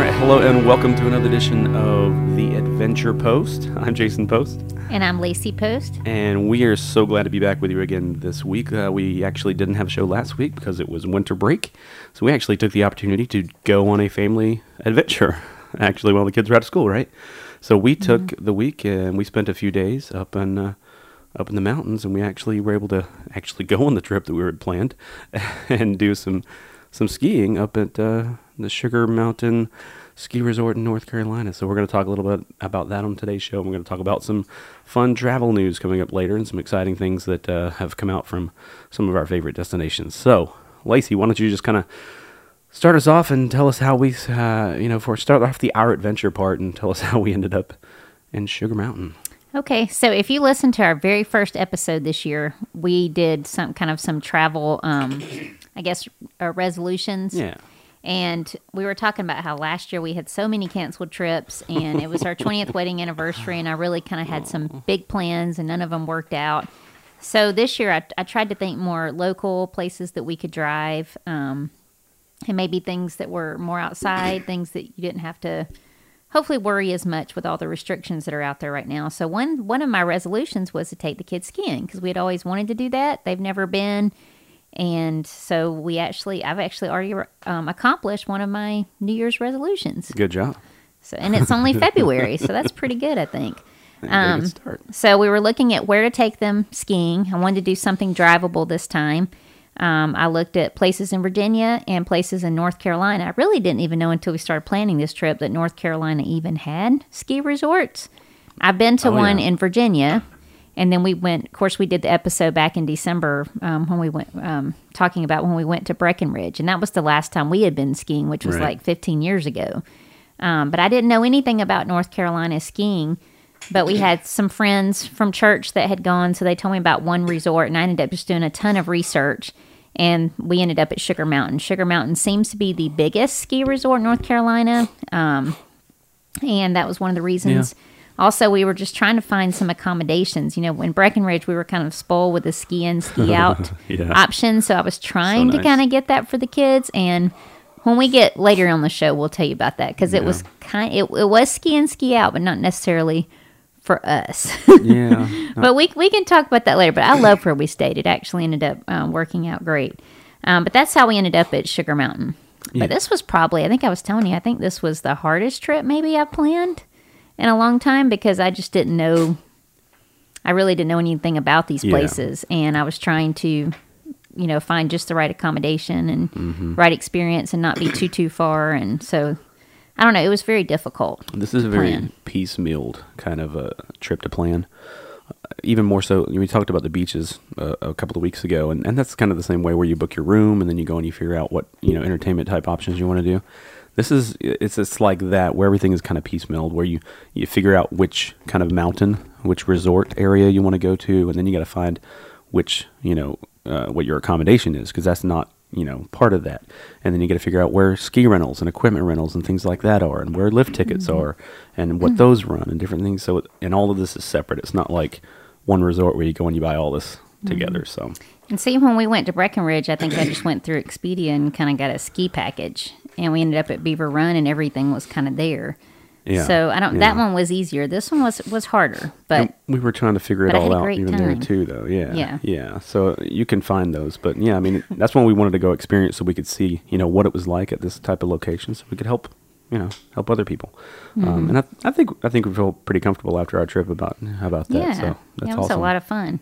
right, hello and welcome to another edition of the Adventure Post. I'm Jason Post, And I'm Lacey Post. and we are so glad to be back with you again this week. Uh, we actually didn't have a show last week because it was winter break, so we actually took the opportunity to go on a family adventure. Actually, while the kids were out of school, right? So we took the week and we spent a few days up in uh, up in the mountains, and we actually were able to actually go on the trip that we had planned and do some some skiing up at uh, the Sugar Mountain Ski Resort in North Carolina. So we're going to talk a little bit about that on today's show. We're going to talk about some fun travel news coming up later and some exciting things that uh, have come out from some of our favorite destinations. So, Lacey, why don't you just kind of start us off and tell us how we, uh, you know, for start off the our adventure part and tell us how we ended up in Sugar Mountain. Okay, so if you listen to our very first episode this year, we did some kind of some travel, um, I guess, uh, resolutions. Yeah. And we were talking about how last year we had so many canceled trips, and it was our 20th wedding anniversary, and I really kind of had some big plans, and none of them worked out. So this year, I, I tried to think more local places that we could drive, um, and maybe things that were more outside, things that you didn't have to hopefully worry as much with all the restrictions that are out there right now. So one one of my resolutions was to take the kids skiing because we had always wanted to do that. They've never been, and so we actually I've actually already um, accomplished one of my New Year's resolutions. Good job. So and it's only February, so that's pretty good, I think. Um. So we were looking at where to take them skiing. I wanted to do something drivable this time. Um, I looked at places in Virginia and places in North Carolina. I really didn't even know until we started planning this trip that North Carolina even had ski resorts. I've been to Oh, one yeah. in Virginia, and then we went. Of course, we did the episode back in December um, when we went um, talking about when we went to Breckenridge, and that was the last time we had been skiing, which was Right. like 15 years ago. Um, but I didn't know anything about North Carolina skiing. But we had some friends from church that had gone, so they told me about one resort, and I ended up just doing a ton of research. And we ended up at Sugar Mountain. Sugar Mountain seems to be the biggest ski resort in North Carolina, um, and that was one of the reasons. Also, we were just trying to find some accommodations. You know, in Breckenridge, we were kind of spoiled with the ski in, ski out Yeah. option, so I was trying to nice. kind of get that for the kids. And when we get later on the show, we'll tell you about that because it was kind. It, it was ski in, ski out, but not necessarily for us. Yeah. but we we can talk about that later. But I love where we stayed. It actually ended up um, working out great. Um, but that's how we ended up at Sugar Mountain. Yeah. But this was probably, I think I was telling you, I think this was the hardest trip maybe I've planned in a long time because I just didn't know, I really didn't know anything about these Yeah. places. And I was trying to, you know, find just the right accommodation and Mm-hmm. right experience and not be too, too far. And so, I don't know, it was very difficult. This is a very plan. piecemealed kind of a trip to plan. Uh, Even more so, we talked about the beaches uh, a couple of weeks ago, and, and that's kind of the same way where you book your room and then you go and you figure out what you know entertainment type options you want to do. This is it's it's like that where everything is kind of piecemealed, where you you figure out which kind of mountain, which resort area you want to go to, and then you got to find which you know uh, what your accommodation is because that's not you know part of that. And then you got to figure out where ski rentals and equipment rentals and things like that are and where lift tickets are and what those run and different things. So and all of this is separate. It's not like one resort where you go and you buy all this together so And see, when we went to Breckenridge, I think I just went through Expedia and kind of got a ski package, and we ended up at Beaver Run, and everything was kind of there. yeah So I don't. yeah. That one was easier. This one was was harder, but And we were trying to figure it but I had all out great even there too though yeah Yeah. yeah so you can find those but yeah i mean that's when we wanted to go experience so we could see you know what it was like at this type of location so we could help you know help other people Mm-hmm. um, and I, I think i think we feel pretty comfortable after our trip about how about that yeah, so that's yeah, it was awesome a lot of fun.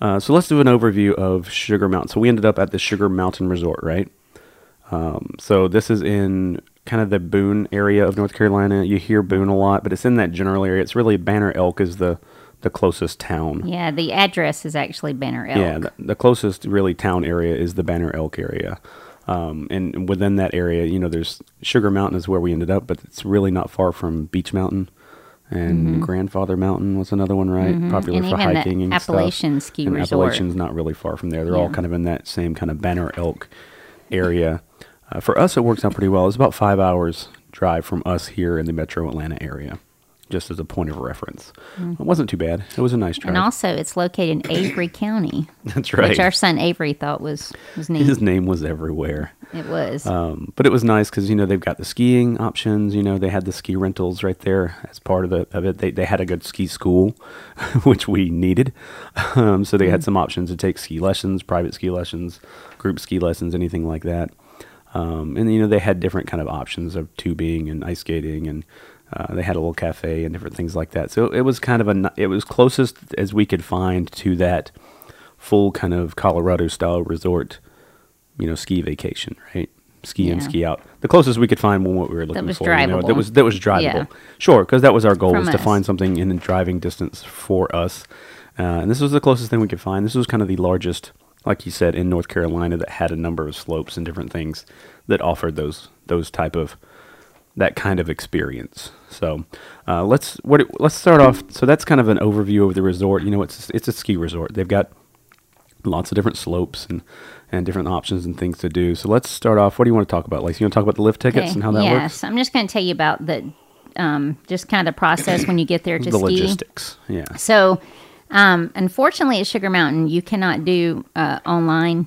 Uh, so let's do an overview of Sugar Mountain. So we ended up at the Sugar Mountain Resort, right? Um, so this is in kind of the Boone area of North Carolina. You hear Boone a lot, but it's in that general area. It's really Banner Elk is the the closest town. Yeah, the address is actually Banner Elk. Yeah, the, the closest really town area is the Banner Elk area. Um, and within that area, you know, there's Sugar Mountain is where we ended up, but it's really not far from Beech Mountain. And Grandfather Mountain was another one, right? Popular Mm-hmm. And for even the hiking and Appalachian stuff. ski and resort. Appalachian's not really far from there. They're all kind of in that same kind of Banner Elk area. Uh, for us, it works out pretty well. It's about five hours drive from us here in the Metro Atlanta area. Just as a point of reference. It wasn't too bad. It was a nice drive. And also, it's located in Avery County, That's right. which our son Avery thought was was neat. His name was everywhere. it was. Um, but it was nice because you know they've got the skiing options. You know they had the ski rentals right there as part of the of it. They they had a good ski school, which we needed. Um, so they had some options to take ski lessons, private ski lessons, group ski lessons, anything like that. Um, and you know they had different kind of options of tubing and ice skating and. Uh, they had a little cafe and different things like that. So it was kind of a, it was closest as we could find to that full kind of Colorado style resort you know, ski vacation, right? Ski in, ski out. The closest we could find was what we were looking was for. You know, that was that was drivable. Yeah. Sure, because that was our goal From was to find something in driving distance for us. Uh, and this was the closest thing we could find. This was kind of the largest, like you said, in North Carolina that had a number of slopes and different things that offered those those type of that kind of experience. So uh, let's what let's start off. So that's kind of an overview of the resort. You know, it's it's a ski resort. They've got lots of different slopes and and different options and things to do. So let's start off. What do you want to talk about, Lacey? You want to talk about the lift tickets Okay, and how that yes, works? Yes, I'm just going to tell you about the um, just kind of the process when you get there to The ski. logistics. Yeah. So, um, unfortunately, at Sugar Mountain, you cannot do uh, online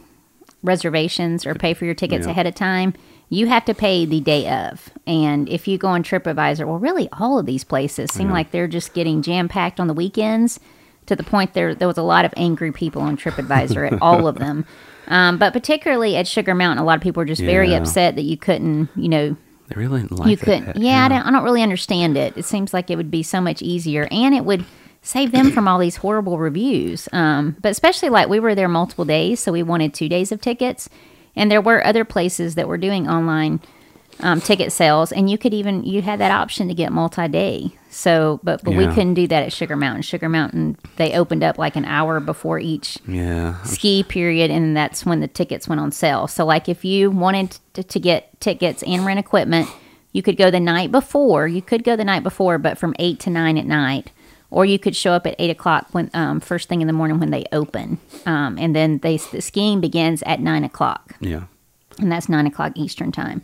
reservations or pay for your tickets Yeah. ahead of time. You have to pay the day of. And if you go on TripAdvisor, well, really, all of these places seem like they're just getting jam packed on the weekends to the point there there was a lot of angry people on TripAdvisor at all of them. Um, but particularly at Sugar Mountain, a lot of people were just very upset that you couldn't, you know, They really didn't like you couldn't. Yeah, I don't. I don't really understand it. It seems like it would be so much easier, and it would save them from all these horrible reviews. Um, but especially like we were there multiple days, so we wanted two days of tickets, and there were other places that were doing online um, ticket sales, and you could even you had that option to get multi day. So, but but we couldn't do that at Sugar Mountain. Sugar Mountain they opened up like an hour before each Yeah. ski period and that's when the tickets went on sale so like if you wanted to, to get tickets and rent equipment you could go the night before you could go the night before but from 8 to 9 at night or you could show up at 8 o'clock when um, first thing in the morning when they open um, and then they the skiing begins at 9 o'clock Yeah. and that's nine o'clock Eastern time.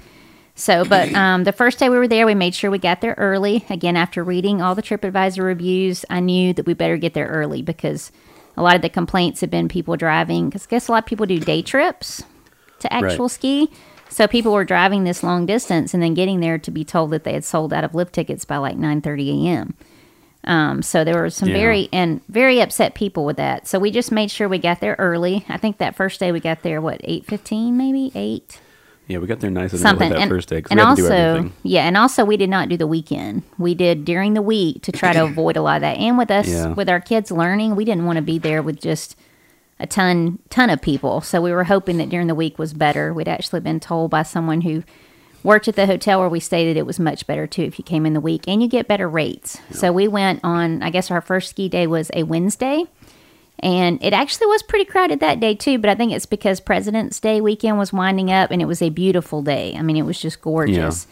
So, but um, the first day we were there, we made sure we got there early. Again, after reading all the TripAdvisor reviews, I knew that we better get there early because a lot of the complaints have been people driving. Because I guess a lot of people do day trips to actual Right. ski. So people were driving this long distance and then getting there to be told that they had sold out of lift tickets by like 9:30 a.m. Um, so there were some Yeah. very and very upset people with that. So we just made sure we got there early. I think that first day we got there what 8:15 maybe 8 Yeah, we got there nice and something early that and, first day and we had to also yeah and also we did not do the weekend we did during the week to try to avoid a lot of that and with us Yeah. with our kids learning we didn't want to be there with just a ton ton of people so we were hoping that during the week was better we'd actually been told by someone who worked at the hotel where we stayed that it was much better too if you came in the week and you get better rates so we went on i guess our first ski day was a wednesday and it actually was pretty crowded that day too, but I think it's because President's Day weekend was winding up and it was a beautiful day. I mean, it was just gorgeous.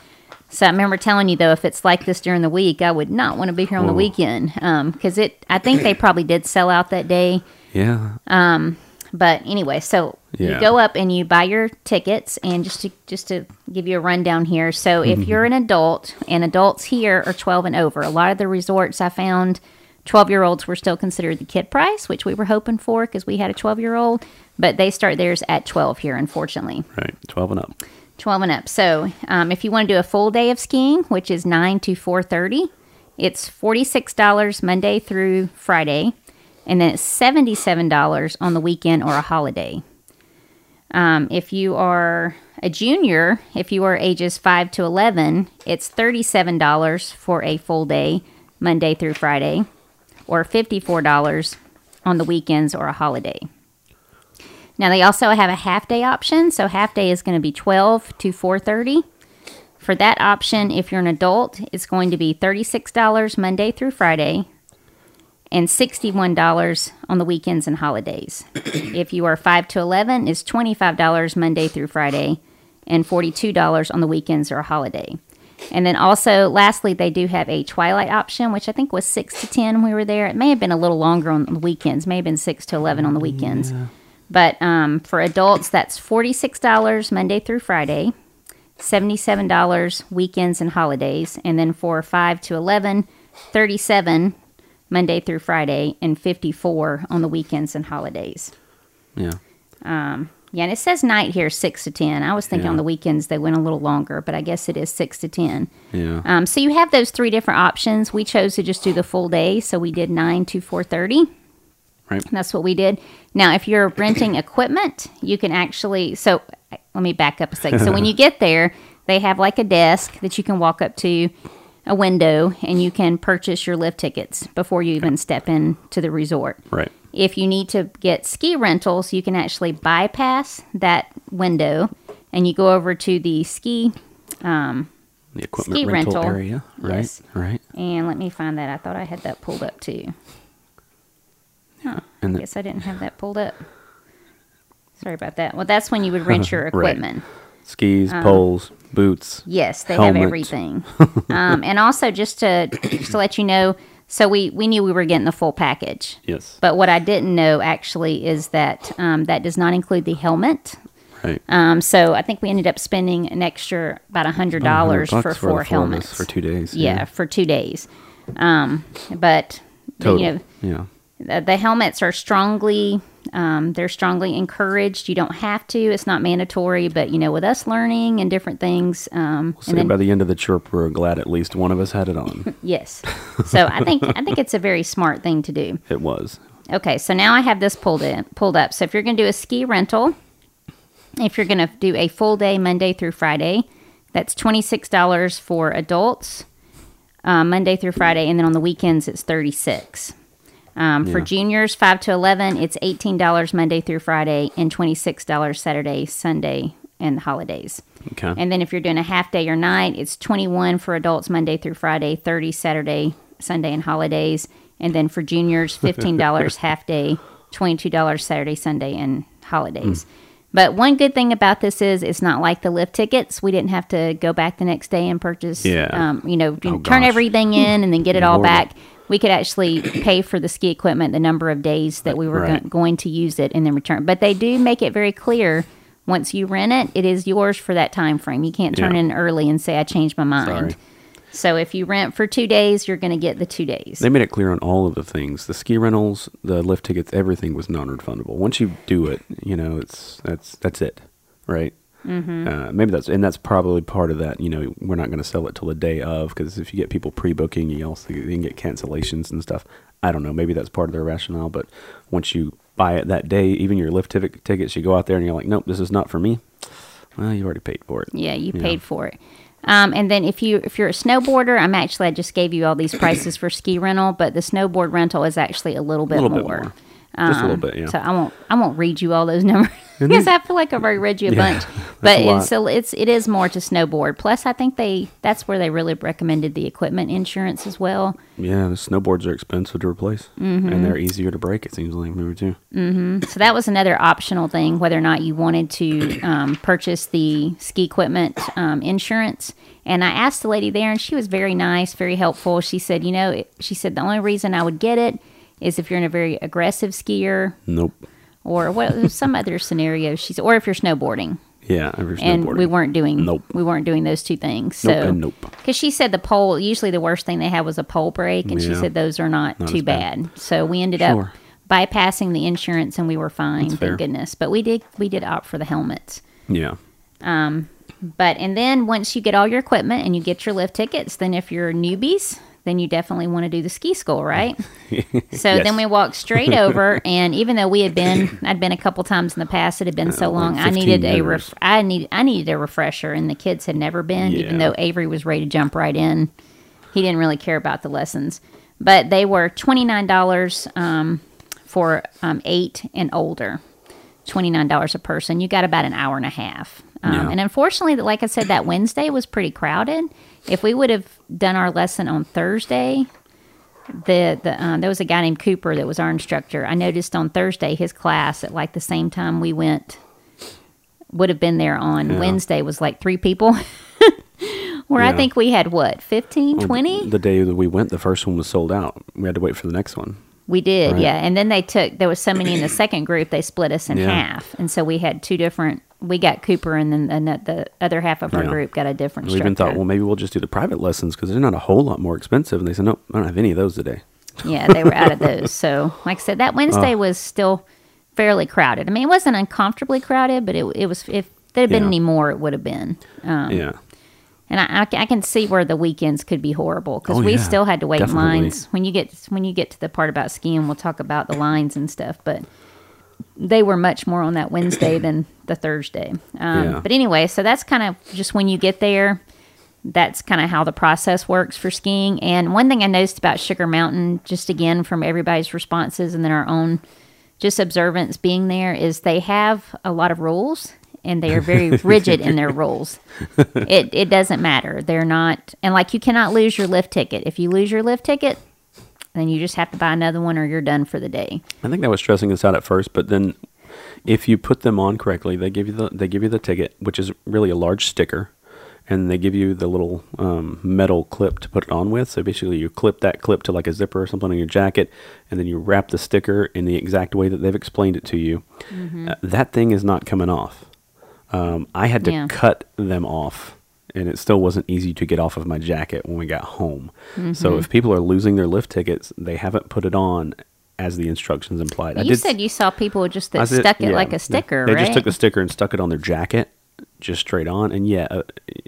So I remember telling you though, if it's like this during the week, I would not want to be here on the weekend because it. I think they probably did sell out that day. Yeah. Um, but anyway, so you go up and you buy your tickets, and just to just to give you a rundown here. So if you're an adult, and adults here are 12 and over, a lot of the resorts I found, 12 year olds were still considered the kid price, which we were hoping for because we had a 12 year old, but they start theirs at 12 here, unfortunately. Right. 12 and up. 12 and up. So, um, if you want to do a full day of skiing, which is 9 to 4:30, it's $46 Monday through Friday, and then it's $77 on the weekend or a holiday. Um, if you are a junior, if you are ages 5 to 11, it's $37 for a full day, Monday through Friday, or $54 on the weekends or a holiday. Now they also have a half day option, so half day is going to be 12 to 4:30. For that option, if you're an adult, it's going to be $36 Monday through Friday and $61 on the weekends and holidays. if you are 5 to 11, it's $25 Monday through Friday and $42 on the weekends or a holiday. And then also, lastly, they do have a twilight option, which I think was 6 to 10 when we were there. It may have been a little longer on the weekends, may have been 6 to 11 on the weekends. But um, for adults, that's $46 Monday through Friday, $77 weekends and holidays. And then for 5 to 11, 37 Monday through Friday, and 54 on the weekends and holidays. Yeah. Yeah, and it says night here, 6 to 10. I was thinking Yeah. on the weekends they went a little longer, but I guess it is 6 to 10. Yeah. Um, so you have those three different options. We chose to just do the full day, so we did 9 to 4.30. right. That's what we did. Now, if you're renting equipment, you can actually. So let me back up a second. So when you get there, they have like a desk that you can walk up to, a window, and you can purchase your lift tickets before you even step into the resort. Right. If you need to get ski rentals, you can actually bypass that window and you go over to the ski. The equipment Ski rental, rental. area. Right. Yes. Right. And let me find that. I thought I had that pulled up too. Huh. And I guess I didn't have that pulled up. Sorry about that. Well, that's when you would rent your Right. equipment. Skis, Um, poles, boots. Yes, they have everything. um, and also, just to just to let you know, so we we knew we were getting the full package. Yes. But what I didn't know actually is that um, that does not include the helmet. Right. Um, so I think we ended up spending an extra about a hundred dollars for four helmets for two days. Yeah, for two days. Um, but Total. you know, yeah. the, the helmets are strongly um, they're strongly encouraged. You don't have to; it's not mandatory. But you know, with us learning and different things, um, So and then by the end of the trip, we are glad at least one of us had it on. yes. So I think I think it's a very smart thing to do. it was. Okay, so now I have this pulled in, pulled up. So if you're going to do a ski rental, if you're going to do a full day Monday through Friday, that's twenty six dollars for adults, uh, Monday through Friday, and then on the weekends it's thirty six. Um, For juniors, five to eleven, it's eighteen dollars Monday through Friday, and twenty six dollars Saturday, Sunday, and holidays. Okay. And then if you're doing a half day or night, it's 21 for adults Monday through Friday, 30 Saturday, Sunday, and holidays. And then for juniors, $15 half day, $22 Saturday, Sunday, and holidays. Hmm. But one good thing about this is it's not like the lift tickets. We didn't have to go back the next day and purchase, Yeah. um, you know, Oh, turn gosh. everything in and then get it all back. We could actually pay for the ski equipment the number of days that we were Right. go- going to use it and then return. But they do make it very clear once you rent it, it is yours for that time frame. You can't turn Yeah. in early and say I changed my mind. Sorry. So if you rent for two days, you're going to get the two days. They made it clear on all of the things: the ski rentals, the lift tickets, everything was non-refundable. Once you do it, you know it's that's that's it, right? Mm-hmm. Uh, maybe that's and that's probably part of that. You know, we're not going to sell it till the day of because if you get people pre-booking, you also you can get cancellations and stuff. I don't know. Maybe that's part of their rationale. But once you buy it that day, even your lift tic- tickets, you go out there and you're like, nope, this is not for me. Well, you already paid for it. yeah, you Yeah. paid for it. Um, and then if you if you're a snowboarder, I'm actually I just gave you all these prices for ski rental, but the snowboard rental is actually a little bit A little more. bit more. Just a little Um, bit, yeah. So I won't I won't read you all those numbers because I feel like I've already read you a Yeah, bunch. But a it's so it's it is more to snowboard. Plus, I think they that's where they really recommended the equipment insurance as well. Yeah, the snowboards are expensive to replace, Mm-hmm. and they're easier to break. It seems like maybe too. So that was another optional thing, whether or not you wanted to um, purchase the ski equipment um, insurance. And I asked the lady there, and she was very nice, very helpful. She said, you know, she said the only reason I would get it is if you're in a very aggressive skier Nope. or what some other scenario. she's or if you're snowboarding. Yeah, if you're And snowboarding. we weren't doing Nope. we weren't doing those two things. So Nope and nope. because she said the pole usually the worst thing they had was a pole break, and she said those are not, Not too bad. bad. So we ended Sure. up bypassing the insurance, and we were fine. That's thank fair. goodness. But we did we did opt for the helmets. Yeah. Um. But and then once you get all your equipment and you get your lift tickets, then if you're newbies, then you definitely want to do the ski school, right? So Yes. then we walked straight over, and even though we had been, I'd been a couple times in the past. It had been so Uh, like long. I 15 needed a years. ref, I need I needed a refresher, and the kids had never been. Even though Avery was ready to jump right in, he didn't really care about the lessons. But they were twenty nine dollars um, for um, eight and older. Twenty nine dollars a person. You got about an hour and a half. Um, Yeah. And unfortunately, like I said, that Wednesday was pretty crowded. If we would have done our lesson on Thursday, the the uh, there was a guy named Cooper that was our instructor. I noticed on Thursday his class at like the same time we went would have been there on Yeah. Wednesday was like three people. Where I think we had what 15, Well, 20? The day that we went, the first one was sold out. We had to wait for the next one. We did, Right. yeah. And then they took there was so many in the second group they split us in Yeah. half, and so we had two different we got Cooper, and then the, the other half of our Yeah. group got a different. We even thought, well, maybe we'll just do the private lessons because they're not a whole lot more expensive. And they said, nope, I don't have any of those today. yeah, they were out of those. So, like I said, that Wednesday Oh. was still fairly crowded. I mean, it wasn't uncomfortably crowded, but it it was. If there had been Yeah. any more, it would have been. Um, yeah. And I, I, I can see where the weekends could be horrible because Oh, we yeah, still had to wait in definitely. lines. When you get when you get to the part about skiing, we'll talk about the lines and stuff. But they were much more on that Wednesday than the Thursday. Um, Yeah. But anyway, so that's kind of just when you get there. That's kind of how the process works for skiing. And one thing I noticed about Sugar Mountain, just again from everybody's responses and then our own just observance being there, is they have a lot of rules and they are very rigid in their rules. It it doesn't matter. They're not, and like you cannot lose your lift ticket. If you lose your lift ticket, then you just have to buy another one or you're done for the day. I think that was stressing us out at first, but then if you put them on correctly, they give you the they give you the ticket, which is really a large sticker, and they give you the little um, metal clip to put it on with. So basically, you clip that clip to like a zipper or something on your jacket, and then you wrap the sticker in the exact way that they've explained it to you. Mm-hmm. Uh, that thing is not coming off. Um, I had to Yeah. cut them off, and it still wasn't easy to get off of my jacket when we got home. Mm-hmm. So if people are losing their lift tickets, they haven't put it on as the instructions implied. I you did said you saw people just that I did- stuck it yeah, like a sticker, They right? just took the sticker and stuck it on their jacket, just straight on, and yeah, uh,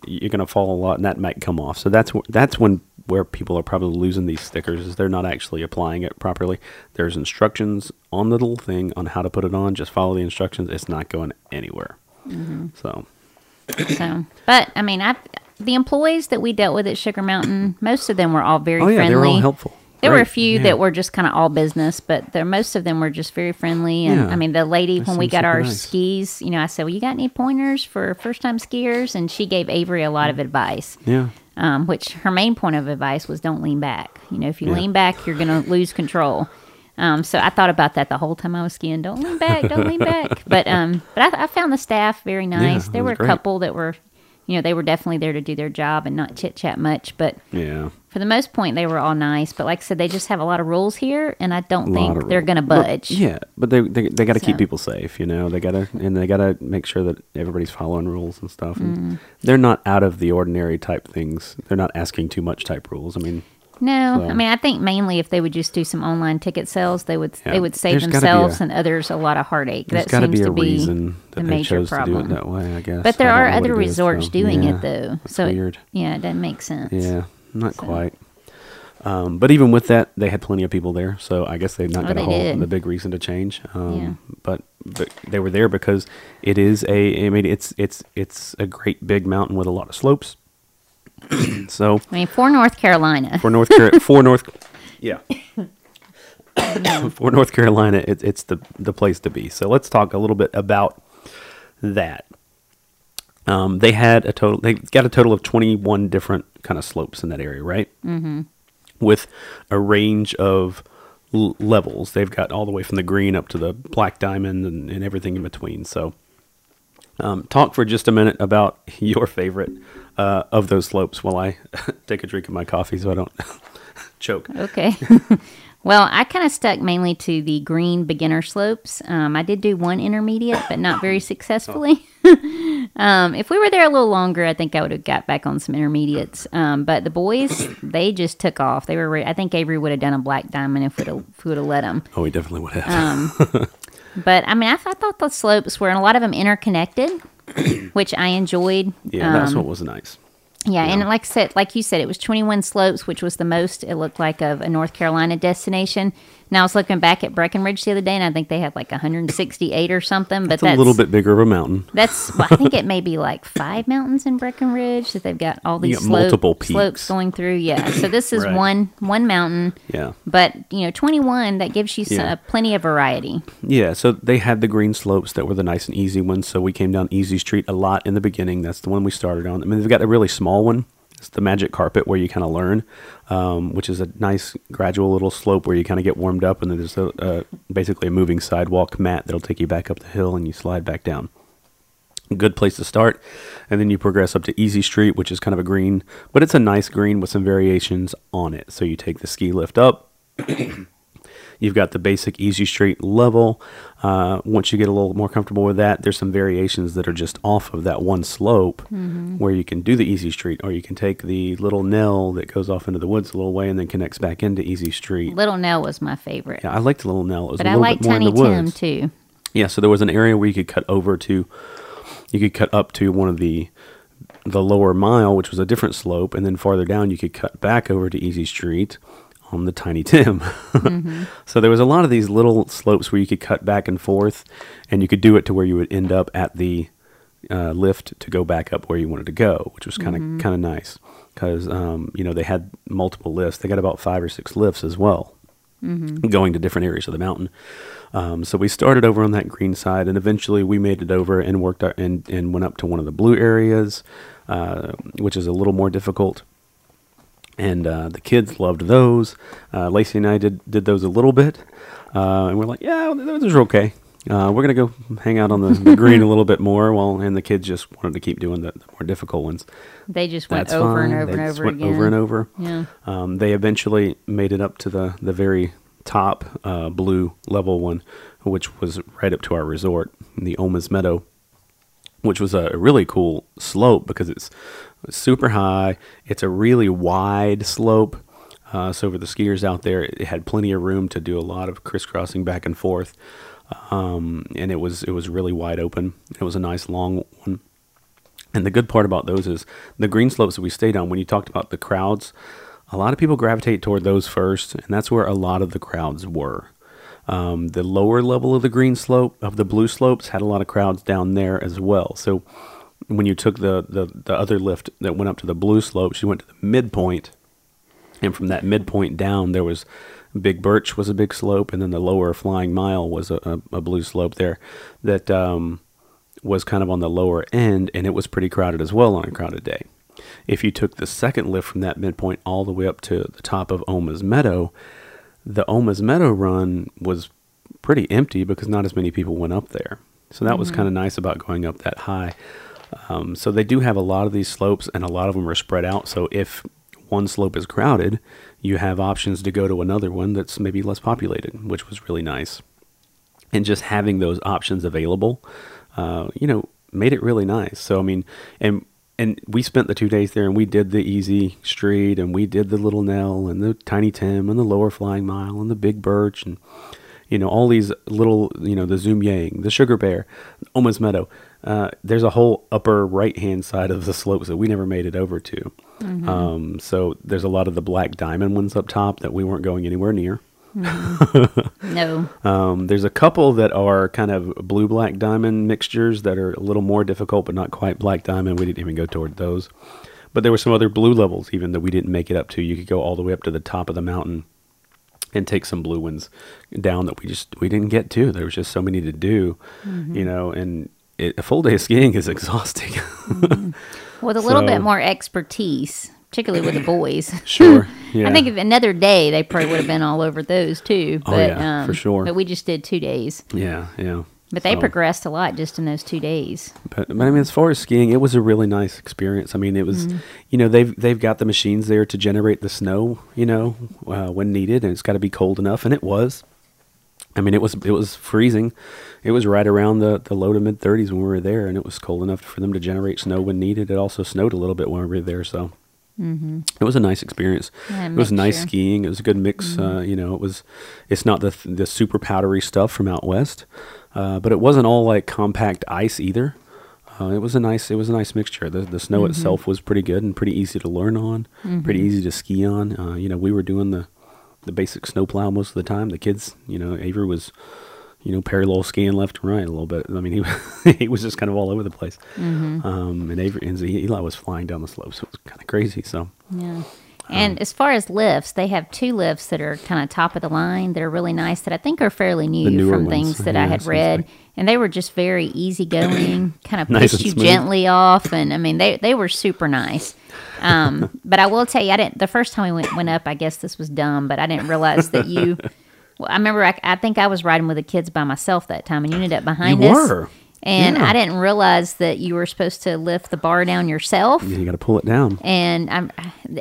you're gonna fall a lot, and that might come off. So that's wh- that's when where people are probably losing these stickers is they're not actually applying it properly. There's instructions on the little thing on how to put it on. Just follow the instructions. It's not going anywhere. Mm-hmm. So So, but I mean, I the employees that we dealt with at Sugar Mountain, most of them were all very oh yeah, friendly. they were all helpful. There were a few Yeah. that were just kind of all business, but there most of them were just very friendly. And Yeah. I mean, the lady They when we got our nice. skis, you know, I said, "Well, you got any pointers for first time skiers?" And she gave Avery a lot of advice. Yeah. Um, which her main point of advice was don't lean back. You know, if you lean back, you're going to lose control. Um, so I thought about that the whole time I was skiing. Don't lean back, don't lean back. But um, but I, I found the staff very nice. it there were a great. couple that were, you know, they were definitely there to do their job and not chit chat much. But Yeah. for the most point, they were all nice. But like I said, they just have a lot of rules here, and I don't think they're going to But, budge. yeah, but they they, they got to keep people safe, you know. They got to and they got to make sure that everybody's following rules and stuff. And Mm. They're not out of the ordinary type things. They're not asking too much type rules. I mean, No, So- I mean I think mainly if they would just do some online ticket sales, they would Yeah, they would save there's gotta be themselves a- and others a lot of heartache. that seems be a to be reason the that they major problem. to do it that way. I guess. But there are other it is, resorts though. doing Yeah, it though, so it- weird. yeah, it doesn't make sense. Yeah, not So- quite. Um, but even with that, they had plenty of people there, so I guess they've not Oh, got a whole the big reason to change. Um, Yeah. but, but they were there because it is a. I mean, it's it's it's a great big mountain with a lot of slopes. so I mean, for North Carolina, for North Carolina, for North, yeah, for North Carolina, it's it's the the place to be. So let's talk a little bit about that. Um, they had a total. They got a total of twenty one different kind of slopes in that area, right? Mm-hmm. With a range of l- levels. They've got all the way from the green up to the black diamond and, and everything in between. So, um, talk for just a minute about your favorite uh, of those slopes while I take a drink of my coffee so I don't choke. okay. well, I kind of stuck mainly to the green beginner slopes. Um, I did do one intermediate, but not very successfully. um, if we were there a little longer, I think I would have got back on some intermediates. Um, but the boys, they just took off. They were. Re- I think Avery would have done a black diamond if we'd have, would have let them. Oh, we definitely would have. Um, But I mean, I, th- I thought the slopes were, and a lot of them interconnected, which I enjoyed. yeah, that's Um, what was nice. yeah, and like I said, like you said, it was 21 slopes, which was the most it looked like of a North Carolina destination. Now I was looking back at Breckenridge the other day, and I think they had like 168 or something. But It's that's a little bit bigger of a mountain. That's well, I think it may be like five mountains in Breckenridge that they've got all these got slope- multiple slopes going through. Yeah, so this is Right. one one mountain, Yeah. but you know 21 that gives you s- Yeah. uh, plenty of variety. Yeah, so they had the green slopes that were the nice and easy ones. So we came down Easy Street a lot in the beginning. That's the one we started on. I mean, they've got a really small one. It's the magic carpet where you kind of learn, um, which is a nice gradual little slope where you kind of get warmed up, and then there's a, basically a moving sidewalk mat that'll take you back up the hill, and you slide back down. Good place to start, and then you progress up to Easy Street, which is kind of a green, but it's a nice green with some variations on it. So you take the ski lift up, You've got the basic easy street level. Uh, once you get a little more comfortable with that, there's some variations that are just off of that one slope where you can do the easy street, or you can take the little Nell that goes off into the woods a little way and then connects back into easy street. Little Nell was my favorite. Yeah, I liked little Nell. It was But a I little like bit more Tiny in the Tim woods. too. Yeah, so there was an area where you could cut over to, you could cut up to one of the, the lower mile, which was a different slope, and then farther down you could cut back over to Easy Street on the Tiny Tim. So there was a lot of these little slopes where you could cut back and forth, and you could do it to where you would end up at the uh, lift to go back up where you wanted to go, which was kind of kind of nice because um, you know they had multiple lifts. They got about five or six lifts as well going to different areas of the mountain. Um, so we started over on that green side, and eventually we made it over and worked our, and and went up to one of the blue areas, uh, which is a little more difficult. And uh, the kids loved those. Uh, Lacey and I did did those a little bit, uh, and we're like, yeah, those are okay. Uh, we're gonna go hang out on the, the green a little bit more, while and the kids just wanted to keep doing the, the more difficult ones. They just went over fine. and over They and over went again. over and over. Yeah. Um, they eventually made it up to the, the very top uh, blue level one, which was right up to our resort, the Oma's Meadow, which was a really cool slope because it's super high. It's a really wide slope. Uh, so for the skiers out there, it had plenty of room to do a lot of crisscrossing back and forth, um, and it was it was really wide open. It was a nice long one. And the good part about those is the green slopes that we stayed on, when you talked about the crowds, a lot of people gravitate toward those first, and that's where a lot of the crowds were. Um, the lower level of the green slope, of the blue slopes, had a lot of crowds down there as well. So when you took the, the, the other lift that went up to the blue slopes, you went to the midpoint, and from that midpoint down, there was Big Birch was a big slope, and then the lower Flying Mile was a, a, a blue slope there that um, was kind of on the lower end, and it was pretty crowded as well on a crowded day. If you took the second lift from that midpoint all the way up to the top of Oma's Meadow, the Oma's Meadow run was pretty empty because not as many people went up there. So that was kind of nice about going up that high. Um, so they do have a lot of these slopes, and a lot of them are spread out. So if one slope is crowded, you have options to go to another one that's maybe less populated, which was really nice. And just having those options available, uh, you know, made it really nice. So I mean, and and we spent the two days there, and we did the easy street, and we did the little Nell, and the Tiny Tim, and the Lower Flying Mile, and the Big Birch, and you know all these little, you know, the Zoom Yang, the Sugar Bear, Oma's Meadow. Uh, there's a whole upper right hand side of the slopes that we never made it over to. Um, so there's a lot of the black diamond ones up top that we weren't going anywhere near. No. Um, there's a couple that are kind of blue black diamond mixtures that are a little more difficult, but not quite black diamond. We didn't even go toward those. But there were some other blue levels even that we didn't make it up to. You could go all the way up to the top of the mountain and take some blue ones down that we just we didn't get to. There was just so many to do, you know. And it, a full day of skiing is exhausting. With a little So- bit more expertise, particularly with the boys. sure, yeah. I think if another day they probably would have been all over those too. Oh, But, yeah, for um, sure. But we just did two days. yeah, yeah. But they So- progressed a lot just in those two days. But, but I mean, as far as skiing, it was a really nice experience. I mean, it was, you know, they've they've got the machines there to generate the snow, you know, uh, when needed, and it's got to be cold enough, and it was. I mean, it was it was freezing. It was right around the, the low to mid 30s when we were there, and it was cold enough for them to generate snow when needed. It also snowed a little bit when we were there, so it was a nice experience. Yeah, it was nice mixture. skiing. It was a good mix. Uh, you know, it was. It's not the the super powdery stuff from out west, uh, but it wasn't all like compact ice either. Uh, it was a nice. It was a nice mixture. The the snow itself was pretty good and pretty easy to learn on. Pretty easy to ski on. Uh, you know, we were doing the the basic snowplow most of the time. The kids, you know, Avery was, you know, parallel skiing left and right a little bit. I mean, he he was just kind of all over the place. Um, and Avery and Eli was flying down the slopes. It was kind of crazy. So Yeah. And as far as lifts, they have two lifts that are kind of top of the line that are really nice that I think are fairly new from ones. things that I had read. like- And they were just very easygoing, kind of Nice pushed you smooth. gently off. And I mean, they, they were super nice. Um, but I will tell you, I didn't, the first time we went, went up, I guess this was dumb, but I didn't realize that you, well, I remember I, I think I was riding with the kids by myself that time and you ended up behind You us. were. And Yeah. I didn't realize that you were supposed to lift the bar down yourself. You got to pull it down. And I'm,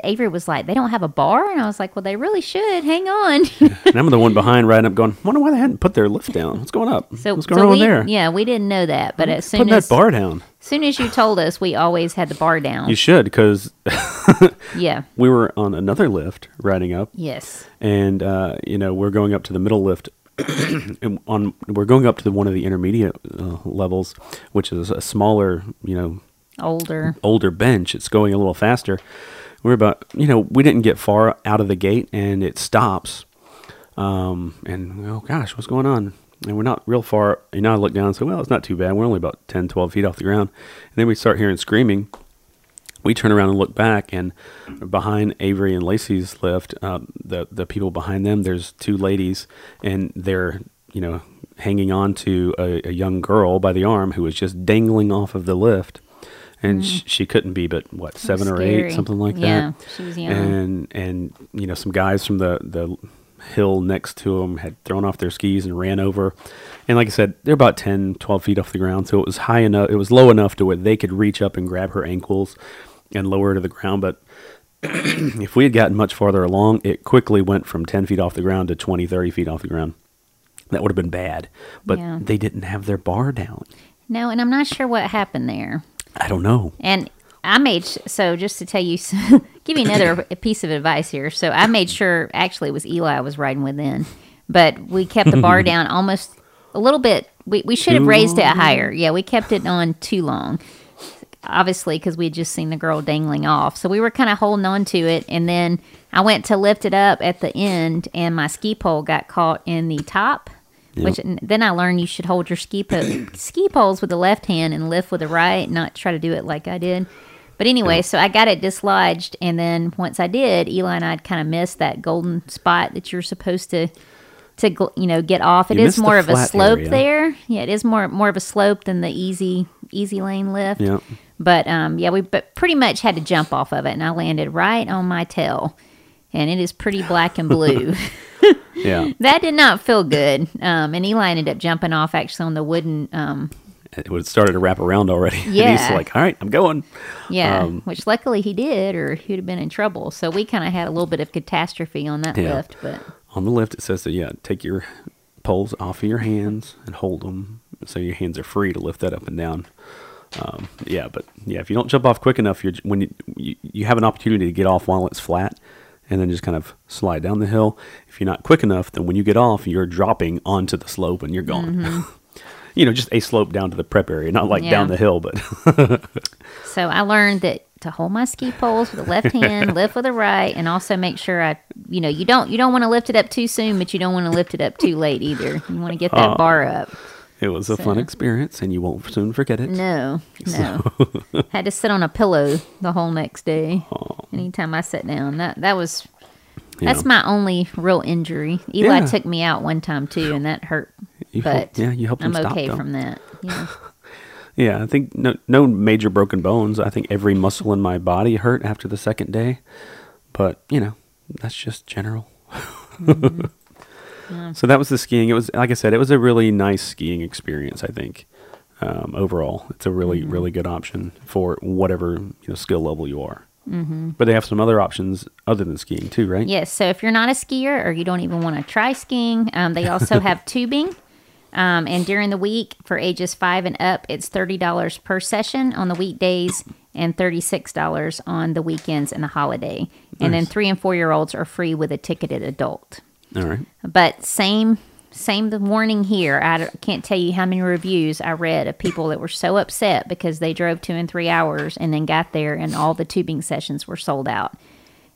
Avery was like, they don't have a bar? And I was like, well, they really should. Hang on. And I'm the one behind riding up going, wonder why they hadn't put their lift down. What's going up? So, What's going so on we, there? Yeah, we didn't know that. But as soon Putting as, that bar down. soon as you told us, we always had the bar down. You should, because yeah. we were on another lift riding up, Yes. and uh, you know we're going up to the middle lift. and on we're going up to the, one of the intermediate uh, levels, which is a smaller, you know, Older. older bench. It's going a little faster. We're about, you know, we didn't get far out of the gate, and it stops. Um, and oh gosh, what's going on? And we're not real far. You know, I look down and say, well, it's not too bad. We're only about 10, 12 feet off the ground. And then we start hearing screaming. We turn around and look back, and behind Avery and Lacey's lift, uh, the the people behind them, there's two ladies, and they're you know hanging on to a, a young girl by the arm who was just dangling off of the lift, and sh- she couldn't be but what seven or eight, Mm. Something like Yeah, that. she was young. And and you know some guys from the the hill next to them had thrown off their skis and ran over. And like I said, they're about 10, 12 feet off the ground, so it was high enough, it was low enough to where they could reach up and grab her ankles and lower to the ground. But if we had gotten much farther along, it quickly went from 10 feet off the ground to 20, 30 feet off the ground. That would have been bad. But Yeah. they didn't have their bar down. No, and I'm not sure what happened there. I don't know. And I made so just to tell you, give you another piece of advice here. So I made sure actually it was Eli I was riding with then, but we kept the bar down almost a little bit. We we should have raised it higher. Yeah, we kept it on too long. Obviously, because we had just seen the girl dangling off, so we were kind of holding on to it. And then I went to lift it up at the end, and my ski pole got caught in the top. Which then I learned you should hold your ski po- ski poles with the left hand and lift with the right, not try to do it like I did. But anyway, so I got it dislodged, and then once I did, Eli and I kind of missed that golden spot that you're supposed to to you know get off. It You is more of a slope area. there. Yeah, it is more more of a slope than the easy easy lane lift. Yeah. But um, yeah, we but pretty much had to jump off of it, and I landed right on my tail, and it is pretty black and blue. Yeah. that did not feel good. Um, and Eli ended up jumping off actually on the wooden. Um, it would started to wrap around already. and he's like, all right, I'm going. yeah, Um, which luckily he did, or he'd have been in trouble. So we kind of had a little bit of catastrophe on that Yeah. lift, but On the lift, it says that, yeah, take your poles off of your hands and hold them so your hands are free to lift that up and down. Um, yeah, but yeah, if you don't jump off quick enough, you're, when you, you, you have an opportunity to get off while it's flat and then just kind of slide down the hill. If you're not quick enough, then when you get off, you're dropping onto the slope and you're gone. you know, just a slope down to the prep area, not like Yeah. down the hill, but So I learned that to hold my ski poles with the left hand, lift with the right, and also make sure I, you know, you don't you don't want to lift it up too soon, but you don't want to lift it up too late either. You want to get that Oh. bar up. It was a fun experience and you won't soon forget it. No, no. Had to sit on a pillow the whole next day. Anytime I sat down, that that was Yeah. that's my only real injury. Eli Yeah. took me out one time too, and that hurt. You but helped- yeah, you helped I'm stop, okay from that. Yeah. Yeah, I think no no major broken bones. I think every muscle in my body hurt after the second day, but you know that's just general. Mm-hmm. So that was the skiing. It was like I said, it was a really nice skiing experience. I think um, overall, it's a really really good option for whatever you know skill level you are. Mm-hmm. But they have some other options other than skiing too, right? Yes. So if you're not a skier or you don't even want to try skiing, um, they also have tubing. Um, and during the week for ages five and up, it's thirty dollars per session on the weekdays and thirty six dollars on the weekends and the holiday. And then three and four year olds are free with a ticketed adult. All right. But same same the warning here. I can't tell you how many reviews I read of people that were so upset because they drove two and three hours and then got there and all the tubing sessions were sold out.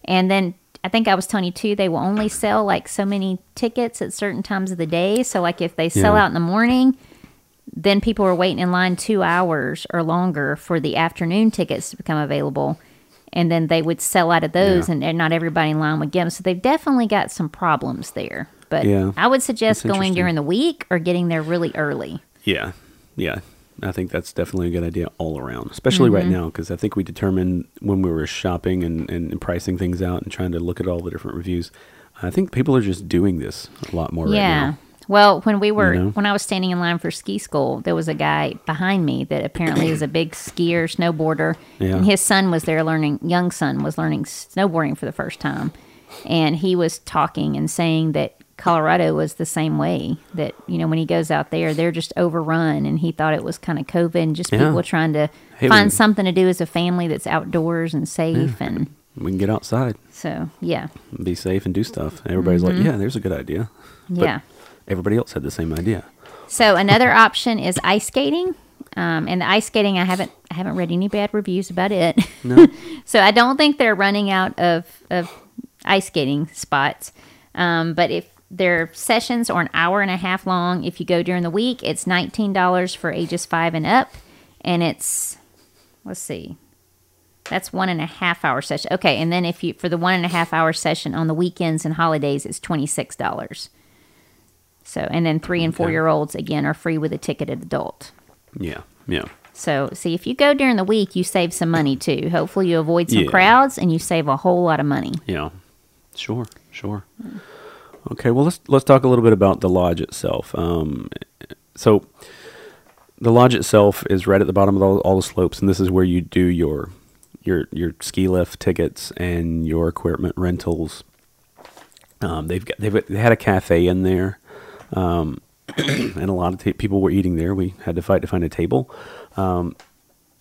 And then I think I was telling you too, they will only sell like so many tickets at certain times of the day. So like if they sell Yeah. out in the morning, then people are waiting in line two hours or longer for the afternoon tickets to become available. And then they would sell out of those, Yeah. and, and not everybody in line would get them. So they've definitely got some problems there. But Yeah. I would suggest That's going during the week or getting there really early. Yeah, yeah. I think that's definitely a good idea all around, especially right mm-hmm. now, because I think we determined when we were shopping and, and pricing things out and trying to look at all the different reviews. I think people are just doing this a lot more right yeah. now. Well, when we were You know? when I was standing in line for ski school, there was a guy behind me that apparently is a big skier, snowboarder, Yeah. and his son was there learning. Young son was learning snowboarding for the first time, and he was talking and saying that Colorado was the same way. That you know when he goes out there, they're just overrun, and he thought it was kind of COVID and just Yeah. people trying to Hey, find we- something to do as a family that's outdoors and safe, and We can get outside, so yeah, be safe, and do stuff. Everybody's like, "Yeah, there's a good idea." But Mm-hmm. yeah. Everybody else had the same idea. So another option is ice skating. Um, and the ice skating, I haven't I haven't read any bad reviews about it. No. so I don't think they're running out of of ice skating spots. Um, but if their sessions are an hour and a half long, if you go during the week, it's nineteen dollars for ages five and up, and it's let's see, that's one and a half hour session. Okay, and then if you for the one and a half hour session on the weekends and holidays, it's twenty six dollars. So, and then three and Okay. four year olds again are free with a ticketed adult. Yeah, yeah, So, see, if you go during the week, you save some money too. Hopefully, you avoid some Yeah. crowds and you save a whole lot of money. yeah. Sure, sure. Okay, well let's let's talk a little bit about the lodge itself. Um, so the lodge itself is right at the bottom of all, all the slopes, and this is where you do your your your ski lift tickets and your equipment rentals. Um, they've got they've they had a cafe in there, um, and a lot of ta people were eating there. We had to fight to find a table. Um,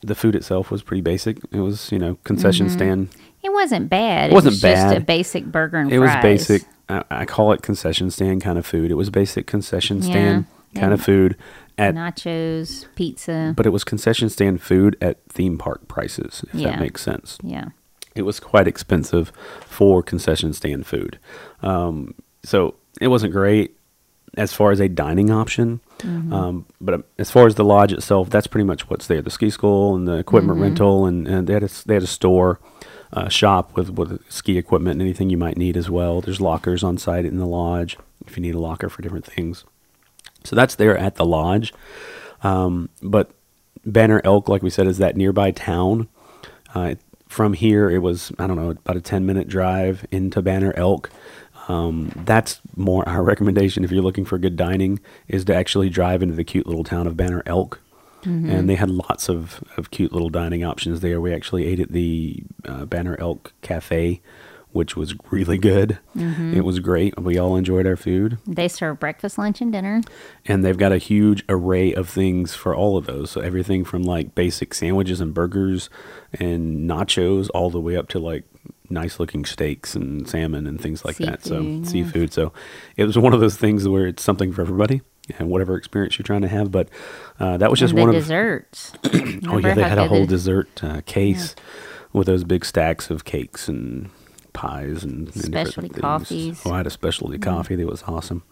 the food itself was pretty basic. It was you know concession stand. It wasn't bad. It wasn't was Just a basic burger and It fries. was basic. I, I call it concession stand kind of food. It was basic concession Yeah, stand kind of food at nachos, pizza. but it was concession stand food at theme park prices, if Yeah. that makes sense. yeah, It was quite expensive for concession stand food. Um, so it wasn't great as far as a dining option. Um, but as far as the lodge itself, that's pretty much what's there. The ski school and the equipment rental, and, and they, had a, they had a store, uh, shop with, with ski equipment and anything you might need as well. There's lockers on site in the lodge if you need a locker for different things. So that's there at the lodge. Um, but Banner Elk, like we said, is that nearby town. Uh, from here, it was I don't know about a ten minute drive into Banner Elk. Um, that's more our recommendation if you're looking for good dining is to actually drive into the cute little town of Banner Elk. And they had lots of, of cute little dining options there. We actually ate at the uh, Banner Elk Cafe, which was really good. It was great. We all enjoyed our food they serve breakfast, lunch, and dinner. and they've got a huge array of things for all of those. So everything from like basic sandwiches and burgers and nachos all the way up to like nice looking steaks and salmon and things like that. So Seafood, yeah. seafood. So it was one of those things where it's something for everybody and whatever experience you're trying to have. But uh, that was just one of the desserts. Oh yeah, they had a whole dessert uh, case with those big stacks of cakes and pies and, and Specialty coffees. Oh, I had a specialty coffee that was awesome.